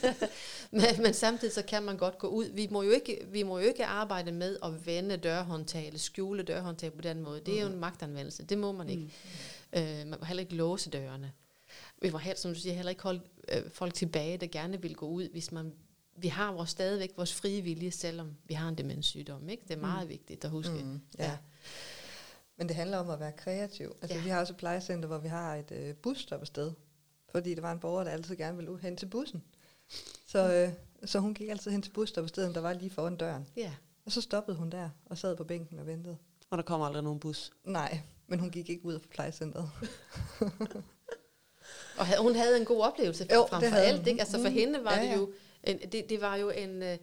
(laughs) Men, men samtidig så kan man godt gå ud. Vi må jo ikke, vi må jo ikke arbejde med at vende dørhåndtag eller skjule dørhåndtag på den måde. Det er mm. jo en magtanvendelse. Det må man ikke. Mm. Øh, man må heller ikke låse dørene vi må heller, som du siger, heller ikke holde øh, folk tilbage, der gerne vil gå ud, hvis man vi har vores stadigvæk vores frie vilje, selvom vi har en demenssygdom. Ikke? Det er meget mm. vigtigt at huske. Mm, ja. ja. Men det handler om at være kreativ. Altså, ja. Vi har også et plejecenter, hvor vi har et øh, busstop sted, fordi der var en borger, der altid gerne ville hen til bussen. Så, øh, så hun gik altid hen til busstoppestedet, der var lige foran døren. Ja. Og så stoppede hun der og sad på bænken og ventede. Og der kommer aldrig nogen bus? Nej, Men hun gik ikke ud af plejecentret. (laughs) Og havde, hun havde en god oplevelse Jo, frem det for alt. Ikke? Altså for Mm. hende var Ja, det ja. jo en, det, det var jo en, øh,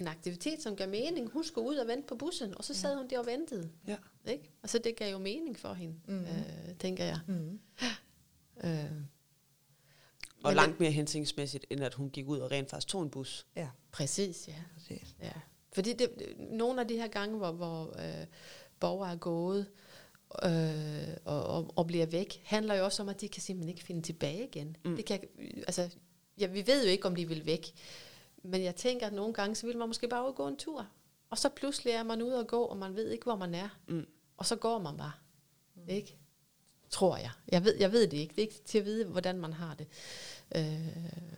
en aktivitet, som gav mening. Hun skulle ud og vente på bussen, og så sad hun der og ventede. Ja. Ikke? Altså det gav jo mening for hende, Mhm. øh, tænker jeg. Mm. Øh, Og Men langt mere hensigtsmæssigt, end at hun gik ud og rent faktisk tog en bus. Ja, præcis, ja. præcis. ja. Fordi det, nogle af de her gange, hvor, hvor øh, borgere er gået øh, og, og, og bliver væk, handler jo også om, at de kan simpelthen ikke finde tilbage igen. Mm. Det kan, altså, ja, vi ved jo ikke, om de vil væk. Men jeg tænker, at nogle gange, så vil man måske bare ud og gå en tur. Og så pludselig er man ude og gå, og man ved ikke, hvor man er. Mm. Og så går man bare. Mm. Ikke? Tror jeg. Jeg ved, jeg ved det ikke. Det er ikke til at vide, hvordan man har det. Øh,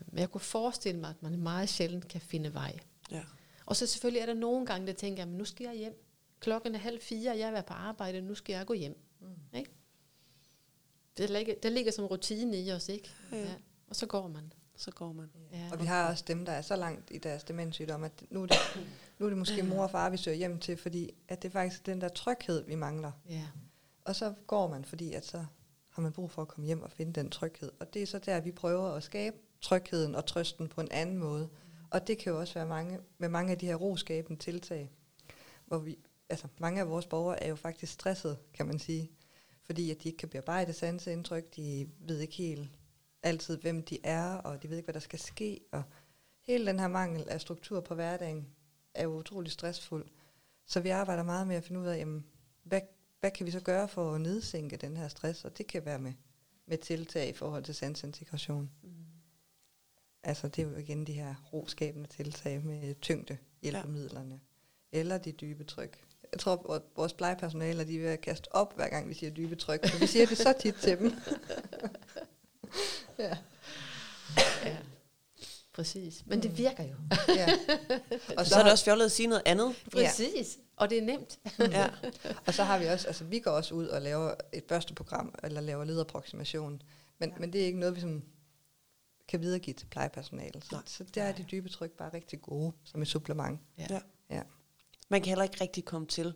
men jeg kunne forestille mig, at man meget sjældent kan finde vej. Ja. Og så selvfølgelig er der nogle gange, der tænker men nu skal jeg hjem. Klokken er halv fire, jeg er på arbejde, nu skal jeg gå hjem. Mm. Ikke? Det, ligger, det ligger som rutine i os, ikke? Ja. Ja. Og så går man. Så går man. Ja. Og vi har også dem, der er så langt i deres demenssygdom, at nu er det, nu er det måske mor og far, vi søger hjem til, fordi at det er faktisk den der tryghed, vi mangler. Ja. Og så går man, fordi at så har man brug for at komme hjem og finde den tryghed. Og det er så der, vi prøver at skabe trygheden og trøsten på en anden måde. Og det kan jo også være mange, med mange af de her roskabende tiltag, hvor vi, altså mange af vores borgere er jo faktisk stresset, kan man sige, fordi at de ikke kan bearbejde sanseindtryk, de ved ikke helt altid, hvem de er, og de ved ikke, hvad der skal ske, og hele den her mangel af struktur på hverdagen er jo utrolig stressfuld. Så vi arbejder meget med at finde ud af, jamen, hvad, hvad kan vi så gøre for at nedsænke den her stress, og det kan være med, med tiltag i forhold til sansintegration. Mm. Altså det er jo igen de her roskabende tiltag med tyngde hjælpemidlerne, ja. eller de dybe tryk. Jeg tror, at vores plejepersonale de er ved at kaste op, hver gang vi siger dybe tryk, for vi siger det så tit til dem. (laughs) ja. ja. Præcis. Men det virker jo. ja. Og så, så er det også fjollet at sige noget andet. (laughs) Præcis. Og det er nemt. Ja. Og så har vi også, altså vi går også ud og laver et børsteprogram, eller laver lederapproximation. Men, ja. men det er ikke noget, vi sådan kan videregive til plejepersonalet. Så, Nej. så der er de dybe tryk bare rigtig gode som et supplement. Ja. Ja. Man kan heller ikke rigtig komme til.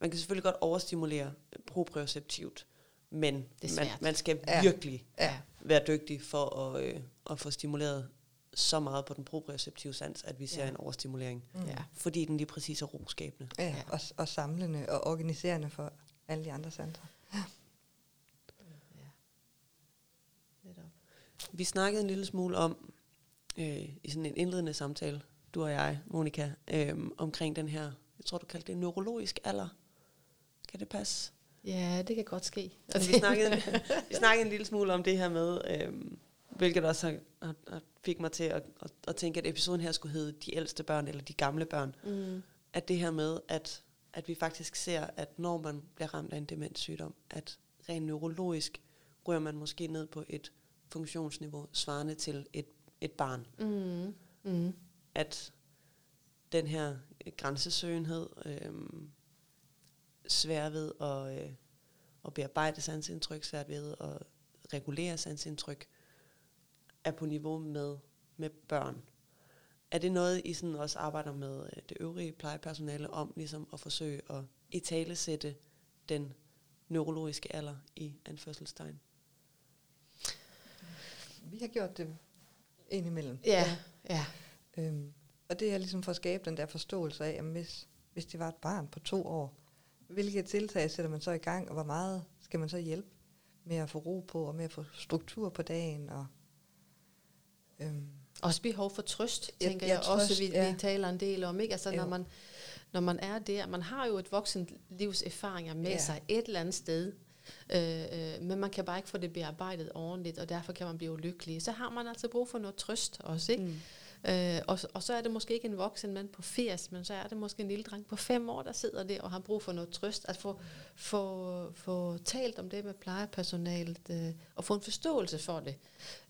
Man kan selvfølgelig godt overstimulere proprioceptivt, men man, man skal Ja. virkelig Ja. være dygtig for at, øh, at få stimuleret så meget på den proprioceptive sans, at vi ser Ja. en overstimulering. Mm. Ja. Fordi den lige præcis er roskabende. Ja, Ja. og, og samlende og organiserende for alle de andre sanser. ja. Vi snakkede en lille smule om, øh, i sådan en indledende samtale, du og jeg, Monika, øh, omkring den her, jeg tror du kaldte det neurologisk alder. Kan det passe? Ja, det kan godt ske. Altså, vi, snakkede, vi snakkede en lille smule om det her med, øhm, hvilket også har, har fik mig til at, at, at tænke, at episoden her skulle hedde De ældste børn, eller De gamle børn. Mm. At det her med, at, at vi faktisk ser, at når man bliver ramt af en demenssygdom, at rent neurologisk rører man måske ned på et funktionsniveau svarende til et, et barn. Mm. Mm. At den her grænsesøgenhed, øhm, svær ved at, øh, at bearbejde sansindtryk, svært ved at regulere sansindtryk, er på niveau med, med børn. Er det noget, I sådan også arbejder med øh, det øvrige plejepersonale om, ligesom at forsøge at i tale sætte den neurologiske alder i anførselstegn? Vi har gjort det indimellem. Ja, ja. Øhm, og det er ligesom for at skabe den der forståelse af, jamen hvis, hvis det var et barn på to år, hvilke tiltag sætter man så i gang, og hvor meget skal man så hjælpe med at få ro på, og med at få struktur på dagen, og øhm, Også behov for trøst, tænker ja, jeg også, trøst, vi, ja. vi taler en del om. Ikke? Altså, når man, når man er der, man har jo et voksen livs erfaringer med Ja. sig et eller andet sted, øh, øh, men man kan bare ikke få det bearbejdet ordentligt, og derfor kan man blive ulykkelig. Så har man altså brug for noget trøst også, ikke? Mm. Øh, og, og så er det måske ikke en voksen mand på 80, men så er det måske en lille dreng på 5 år, der sidder der og har brug for noget trøst. At få, få, få talt om det med plejepersonalet, øh, og få en forståelse for det,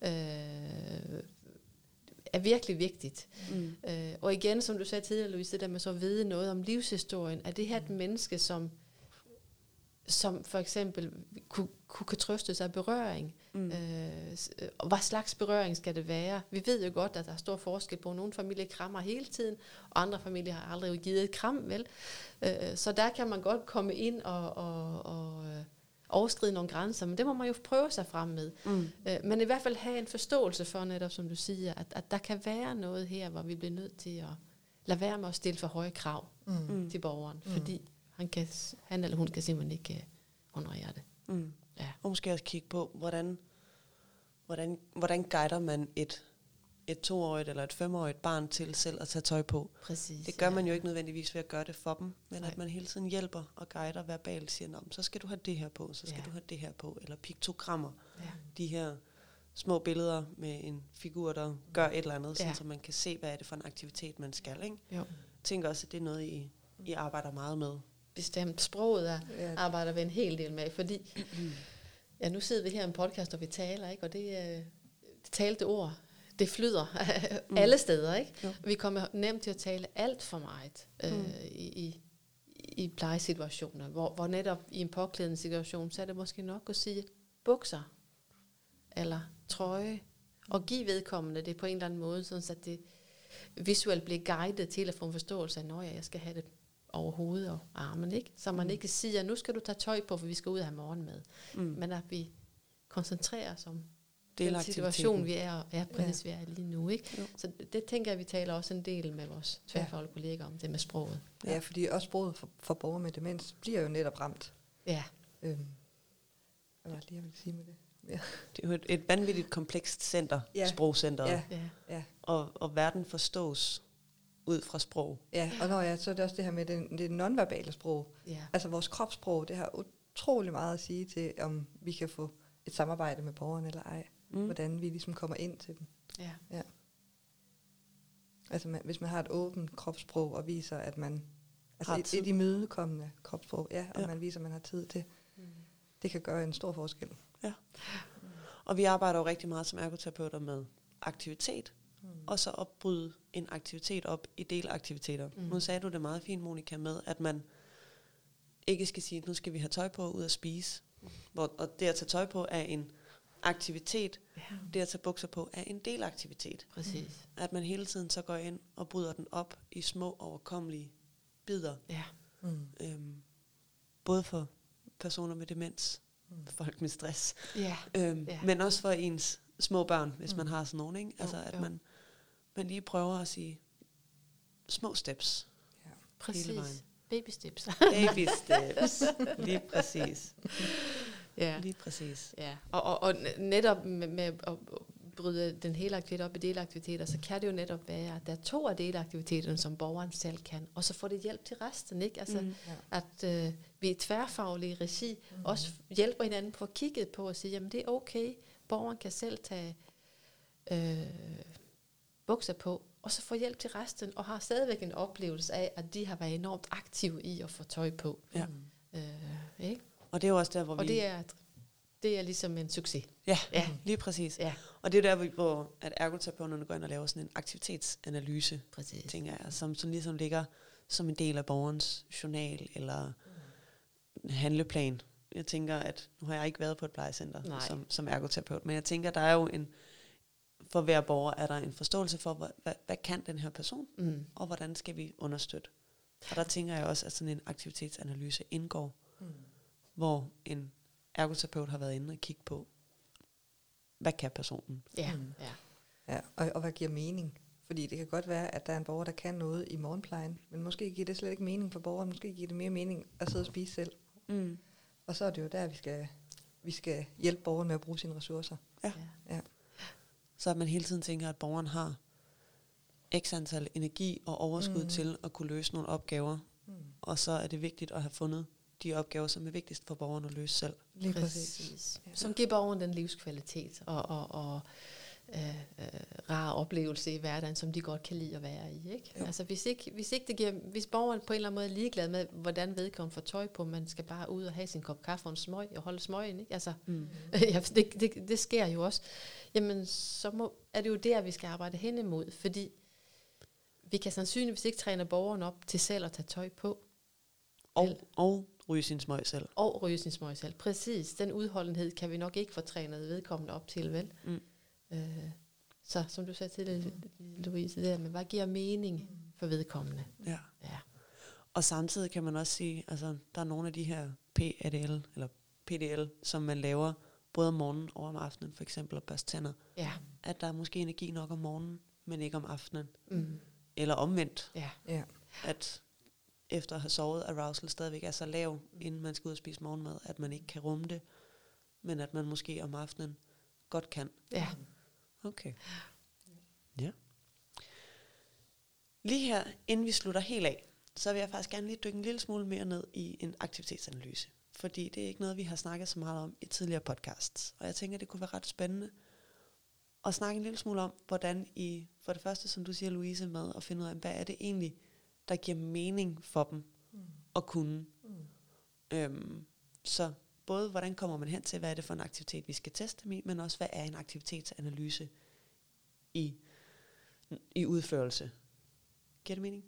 øh, er virkelig vigtigt. Mm. Øh, og igen, som du sagde tidligere, Louise, det der med så at vide noget om livshistorien, er det her et menneske, som, som for eksempel kunne, kunne, kan trøste sig af berøring? Mm. Øh, og hvad slags berøring skal det være? Vi ved jo godt, at der er stor forskel på, nogle familier krammer hele tiden, og andre familier har aldrig givet et kram, vel? Øh, så der kan man godt komme ind og, og, og, øh, overskride nogle grænser, men det må man jo prøve sig frem med. Mm. Øh, men i hvert fald have en forståelse for netop, som du siger, at, at der kan være noget her, hvor vi bliver nødt til at lade være med at stille for høje krav. Mm. til borgeren, Mm. fordi han, kan, han eller hun kan simpelthen ikke uh, honorere det. Mm. Ja. Og måske også kigge på, hvordan, hvordan, hvordan guider man et, et toårigt eller et femårigt barn til selv at tage tøj på. Præcis. Det gør man jo ikke nødvendigvis ved at gøre det for dem, men Nej. at man hele tiden hjælper og guider verbalt, siger, "Nå, men så skal du have det her på, så skal Ja. du have det her på, eller piktogrammer, Ja. de her små billeder med en figur, der gør et eller andet, Ja. ja. så man kan se, hvad er det for en aktivitet, man skal. Ikke? Jo. Jeg tænker også, at det er noget, I, I arbejder meget med. Bestemt. Sproget er, Ja. arbejder vi en hel del med, fordi (clears throat) ja, nu sidder vi her i en podcast, og vi taler, ikke? og det, øh, det talte ord, det flyder (laughs) Mm. alle steder. Ikke? Jo. Vi kommer nemt til at tale alt for meget øh, Mm. i, i, i plejesituationer, hvor, hvor netop i en påklædende situation, så er det måske nok at sige bukser eller trøje, og give vedkommende det på en eller anden måde, sådan så det visuelt bliver guidet til at få en forståelse af, når jeg skal have det over hovedet og armen, ikke? Så man Mm. ikke siger, nu skal du tage tøj på, for vi skal ud og have morgenmad. Mm. Men at vi koncentrerer os om den Delaktiviteten. situation, vi er, er præcis vi er lige nu. Ikke? Jo. Så det tænker jeg, vi taler også en del med vores tværfaglige kolleger om, det med sproget. Ja. ja, fordi også sproget for, for borgere med demens bliver jo netop ramt. Ja, Øhm, hvad var det lige, jeg ville sige med det? Ja, Det er jo et, et vanvittigt komplekst center, Ja. ja. sprogcenteret, Ja. ja. ja, ja, og, og verden forstås ud fra sprog. ja. og når jeg, så er det også det her med det, det nonverbale sprog. ja. Altså vores kropssprog, det har utrolig meget at sige til, om vi kan få et samarbejde med borgeren eller ej. Mm. Hvordan vi ligesom kommer ind til dem. ja. Altså man, hvis man har et åbent kropssprog og viser, at man... Altså Har et, et imødekommende kropssprog, ja, og Ja. man viser, at man har tid til. Mm. Det kan gøre en stor forskel. Og vi arbejder jo rigtig meget som ergoterapeuter med aktivitet, Mm. og så opbryde en aktivitet op i delaktiviteter. Mm. Mm. Nu sagde du det meget fint, Monika, med at man ikke skal sige, at nu skal vi have tøj på og ud og spise. Hvor, og det at tage tøj på er en aktivitet, ja. det at tage bukser på er en delaktivitet. Præcis. At man hele tiden så går ind og bryder den op i små overkommelige bidder. Ja, Mm. Øhm, både for personer med demens, Mm. folk med stress, ja. øhm, ja. men også for ens små børn, hvis Mm. mm. man har sådan nogen. Ikke? Altså, at jo. man, man lige prøver at sige små steps. præcis. vejen. Baby steps. Baby steps. lige (laughs) præcis. ja. Lige præcis. Ja, og, og, og netop med, med at bryde den hele aktivitet op i delaktiviteter, så kan det jo netop være, at der er to af delaktiviteterne, som borgeren selv kan, og så får det hjælp til resten, ikke? Altså, mm. Mm. Ja. at øh, vi i tværfaglige regi mm. også hjælper hinanden på at kigge på og sige, jamen det er okay, borgeren kan selv tage øh, bukser på, og så få hjælp til resten, og har stadigvæk en oplevelse af, at de har været enormt aktive i at få tøj på. Ja. Mm. Øh, ikke? Og det er jo også der, hvor Og vi... det er, det er ligesom en succes. Ja, Ja. lige præcis. Ja, Og det er der, hvor- at ergoterapeuterne går ind og laver sådan en aktivitetsanalyse, præcis. tænker jeg, som, som ligesom ligger som en del af borgerens journal eller handleplan. Jeg tænker, at nu har jeg ikke været på et plejecenter Nej. som, som ergoterapeut, men jeg tænker, der er jo en, for hver borger er der en forståelse for, hvad, hvad, hvad kan den her person, Mm. og hvordan skal vi understøtte. Og der tænker jeg også, at sådan en aktivitetsanalyse indgår, Mm. hvor en ergoterapeut har været inde og kigge på, hvad kan personen? Ja, Mm. ja. Ja, og, og hvad giver mening? Fordi det kan godt være, at der er en borger, der kan noget i morgenplejen, men måske giver det slet ikke mening for borgeren. Måske giver det mere mening at sidde og spise selv. Mm. Og så er det jo der, vi skal, vi skal hjælpe borgeren med at bruge sine ressourcer. Ja. Ja. Så at man hele tiden tænker, at borgeren har x antal energi og overskud Mm. til at kunne løse nogle opgaver. Mm. Og så er det vigtigt at have fundet de opgaver, som er vigtigst for borgeren at løse selv. Lige Præcis. præcis. Ja. Som giver borgeren den livskvalitet og, og, og øh, øh, rar oplevelse i hverdagen, som de godt kan lide at være i. Ikke? Jo. Altså, hvis, ikke, hvis, ikke det giver, hvis borgeren på en eller anden måde er ligeglad med, hvordan vedkommende får tøj på, man skal bare ud og have sin kop kaffe og en smøg og holde smøgen, ikke? Altså, Mm. (laughs) ja, det, det, det sker jo også. Jamen, så må, er det jo der, vi skal arbejde hen imod, fordi vi kan sandsynligvis ikke træne borgeren op til selv at tage tøj på, Og, Vel. og ryge sin smøg selv. og ryge sin smøg selv. Præcis, den udholdenhed kan vi nok ikke få trænet vedkommende op til, vel? Mm. Øh, så som du sagde til Louise, det der med, hvad giver mening for vedkommende? Ja. Ja. Og samtidig kan man også sige, altså der er nogle af de her PADL, eller PDL, som man laver både om morgenen og om aftenen, for eksempel at børste tænder, Ja. at der er måske energi nok om morgenen, men ikke om aftenen. Mm. Eller omvendt, Ja. Ja. at efter at have sovet, arousal stadigvæk er så lav, inden man skal ud og spise morgenmad, at man ikke kan rumme det, men at man måske om aftenen godt kan. Ja. Okay. Ja. Lige her, inden vi slutter helt af, så vil jeg faktisk gerne lige dykke en lille smule mere ned i en aktivitetsanalyse. Fordi det er ikke noget, vi har snakket så meget om i tidligere podcasts. Og jeg tænker, det kunne være ret spændende at snakke en lille smule om, hvordan I, for det første, som du siger, Louise, med at finde ud af, hvad er det egentlig, der giver mening for dem at kunne. Øhm, så både, hvordan kommer man hen til, hvad er det for en aktivitet, vi skal teste dem i, men også, hvad er en aktivitetsanalyse i, i udførelse. Giver det mening?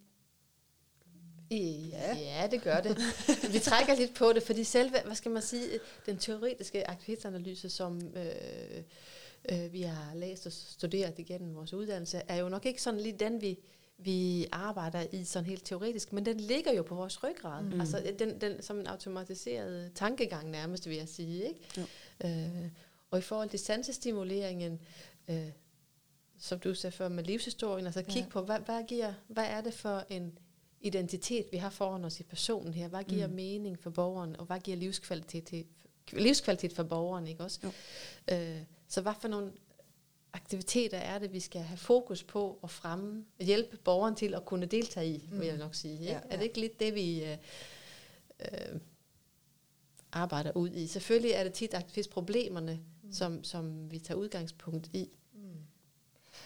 Ja. ja, det gør det. Vi trækker lidt på det, fordi selve, hvad skal man sige, den teoretiske aktivitetsanalyse, som øh, øh, vi har læst og studeret igennem vores uddannelse, er jo nok ikke sådan lige den, vi, vi arbejder i sådan helt teoretisk, men den ligger jo på vores ryggrad. Mm. Altså den, den, som en automatiseret tankegang nærmest, vil jeg sige. Ikke? Jo. Øh, og i forhold til sansestimuleringen, øh, som du sagde før med livshistorien, altså kigge Ja. på, hvad, hvad, giver, hvad er det for en identitet, vi har foran os i personen her? Hvad giver mm. mening for borgeren, og hvad giver livskvalitet, til, livskvalitet for borgeren, ikke også? Jo. Øh, så hvad for nogle aktiviteter er det, vi skal have fokus på at fremme, hjælpe borgeren til at kunne deltage i, mm. vil jeg nok sige. Ikke? Ja. Er det ikke lidt det, vi øh, øh, arbejder ud i? Selvfølgelig er det tit aktivitetsproblemerne, mm. som, som vi tager udgangspunkt i.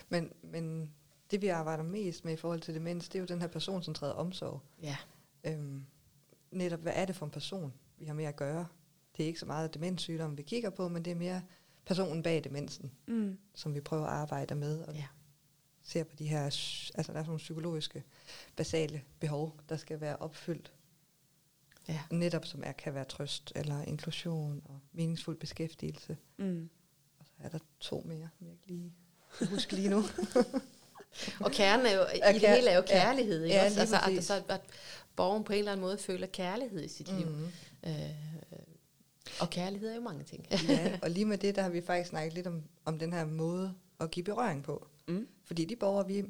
Men, men det, vi arbejder mest med i forhold til demens, det er jo den her personcentrerede omsorg. Ja. Øhm, netop, hvad er det for en person, vi har med at gøre? Det er ikke så meget demenssygdom, vi kigger på, men det er mere personen bag demensen, Mm. som vi prøver at arbejde med, og Ja. ser på de her, altså der er sådan nogle psykologiske, basale behov, der skal være opfyldt. Ja. Netop som er, kan være trøst, eller inklusion, og meningsfuld beskæftigelse. Mm. Og så er der to mere, som jeg ikke lige kan huske (laughs) lige nu. Og kernen er jo, i det hele er jo kærlighed, ikke Ja, også? Altså, at, så, at borgeren på en eller anden måde føler kærlighed i sit mm. liv. Mhm. Øh, og kærlighed er jo mange ting. ja, (laughs) og lige med det, der har vi faktisk snakket lidt om, om den her måde at give berøring på. Mm. Fordi de borgere, vi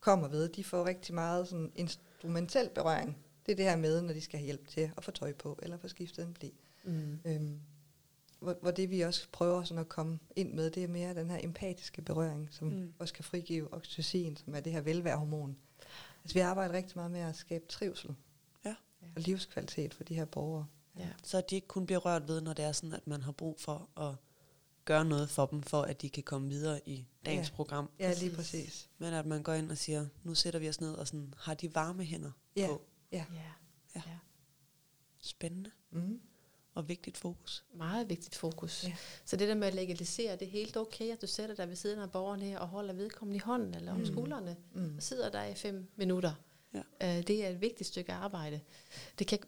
kommer ved, de får rigtig meget sådan instrumentel berøring. Det er det her med, når de skal have hjælp til at få tøj på, eller få skiftet en blæ. Mm. Øhm, hvor, hvor det vi også prøver sådan at komme ind med, det er mere den her empatiske berøring, som Mm. også kan frigive oxytocin, som er det her velværehormon. Altså vi arbejder rigtig meget med at skabe trivsel Ja. og livskvalitet for de her borgere. Ja. Så de ikke kun bliver rørt ved, når det er sådan, at man har brug for at gøre noget for dem, for at de kan komme videre i dagens Ja. program. Ja, lige præcis. Men at man går ind og siger, nu sætter vi os ned og sådan, har de varme hænder Ja. på. Ja. Ja. Ja. ja. Spændende Mm. og vigtigt fokus. Meget vigtigt fokus. Ja. Så det der med at legalisere, det er helt okay, at du sætter dig ved siden af borgeren her og holder vedkommende i hånden eller om Mm. skuldrene. Mm. Og sidder der i fem minutter. Ja. Øh, det er et vigtigt stykke arbejde. Det kan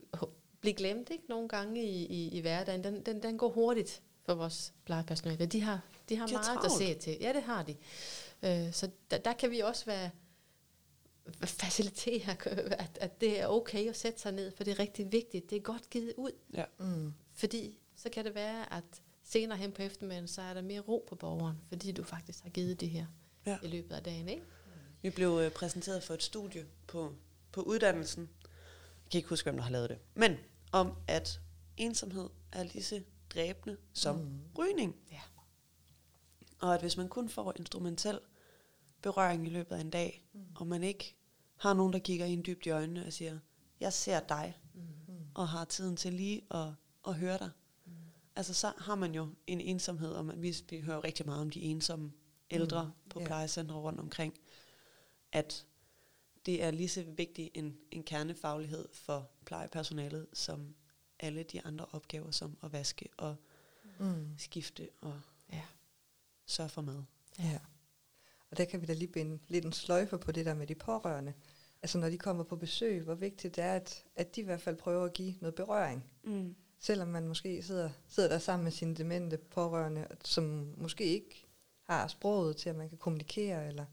blive glemt ikke nogle gange i, i, i hverdagen. Den, den, den går hurtigt for vores plejepersonale. De har, de har De har meget at travlt. se til. Ja, det har de. Øh, så der, der kan vi også være facilitere, (laughs) at, at det er okay at sætte sig ned, for det er rigtig vigtigt. Det er godt givet ud. Ja. Mm. Fordi så kan det være, at senere hen på eftermiddagen, så er der mere ro på borgeren, fordi du faktisk har givet det her Ja. ja. i løbet af dagen. Ikke? Vi blev øh, præsenteret for et studie på, på uddannelsen. Jeg kan ikke huske, hvem der har lavet det. Men om, at ensomhed er lige så dræbende som mm. Rygning. Ja. Og at hvis man kun får instrumentel berøring i løbet af en dag, mm. og man ikke har nogen, der kigger en dybt i øjnene og siger, jeg ser dig, Mm. og har tiden til lige at, at høre dig. Mm. Altså så har man jo en ensomhed, og man, vi, vi hører rigtig meget om de ensomme ældre mm. på Ja. plejecentre rundt omkring, at det er lige så vigtig en, en kernefaglighed for plejepersonalet, som alle de andre opgaver, som at vaske og Mm. skifte og Ja. sørge for mad. Ja. Og der kan vi da lige binde lidt en sløjfe på det der med de pårørende. Altså når de kommer på besøg, hvor vigtigt det er, at, at de i hvert fald prøver at give noget berøring. Mm. Selvom man måske sidder, sidder der sammen med sine demente pårørende, som måske ikke har sproget til, at man kan kommunikere eller,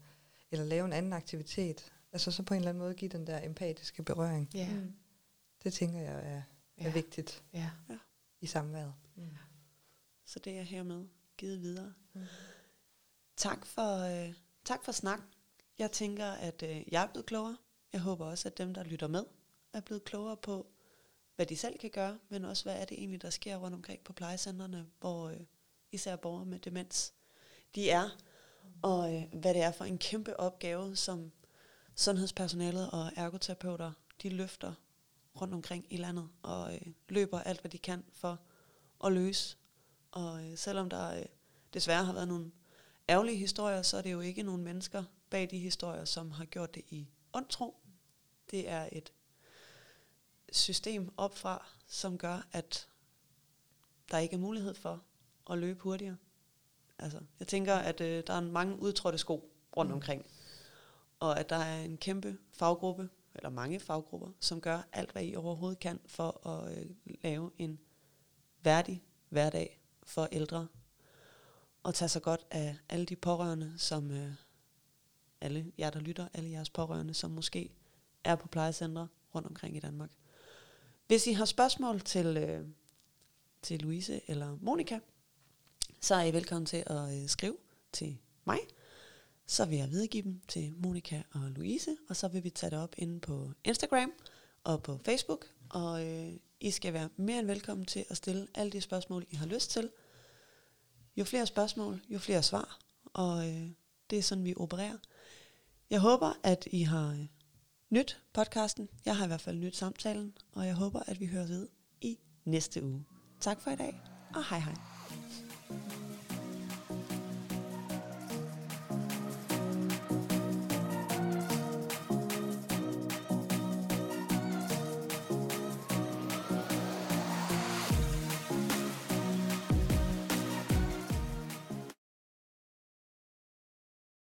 eller lave en anden aktivitet. Altså så på en eller anden måde give den der empatiske berøring. Ja. Mm. Det tænker jeg er, er Ja. vigtigt. ja. i samværet. Mm. Så det er hermed givet videre. Mm. Tak for, øh, tak for snak. Jeg tænker, at øh, jeg er blevet klogere. Jeg håber også, at dem, der lytter med, er blevet klogere på, hvad de selv kan gøre, men også hvad er det egentlig, der sker rundt omkring på plejecentrene, hvor øh, især borgere med demens, de er, og øh, hvad det er for en kæmpe opgave, som sundhedspersonalet og ergoterapeuter, de løfter rundt omkring i landet, og øh, løber alt, hvad de kan for at løse. Og øh, selvom der øh, desværre har været nogle ærgerlige historier, så er det jo ikke nogle mennesker bag de historier, som har gjort det i ond tro. Det er et system opfra, som gør, at der ikke er mulighed for at løbe hurtigere. Altså, jeg tænker, at øh, der er mange udtrådte sko rundt Mm. omkring, og at der er en kæmpe faggruppe, eller mange faggrupper, som gør alt, hvad I overhovedet kan for at øh, lave en værdig hverdag for ældre, og tage sig godt af alle de pårørende, som øh, alle jer, der lytter, alle jeres pårørende, som måske er på plejecentre rundt omkring i Danmark. Hvis I har spørgsmål til, øh, til Louise eller Monika, så er I velkommen til at øh, skrive til mig. Så vil jeg videregive dem til Monika og Louise, og så vil vi tage det op inde på Instagram og på Facebook. Og øh, I skal være mere end velkommen til at stille alle de spørgsmål, I har lyst til. Jo flere spørgsmål, jo flere svar, og øh, det er sådan, vi opererer. Jeg håber, at I har øh, nyt podcasten. Jeg har i hvert fald nyt samtalen, og jeg håber, at vi hører ved i næste uge. Tak for i dag, og hej hej.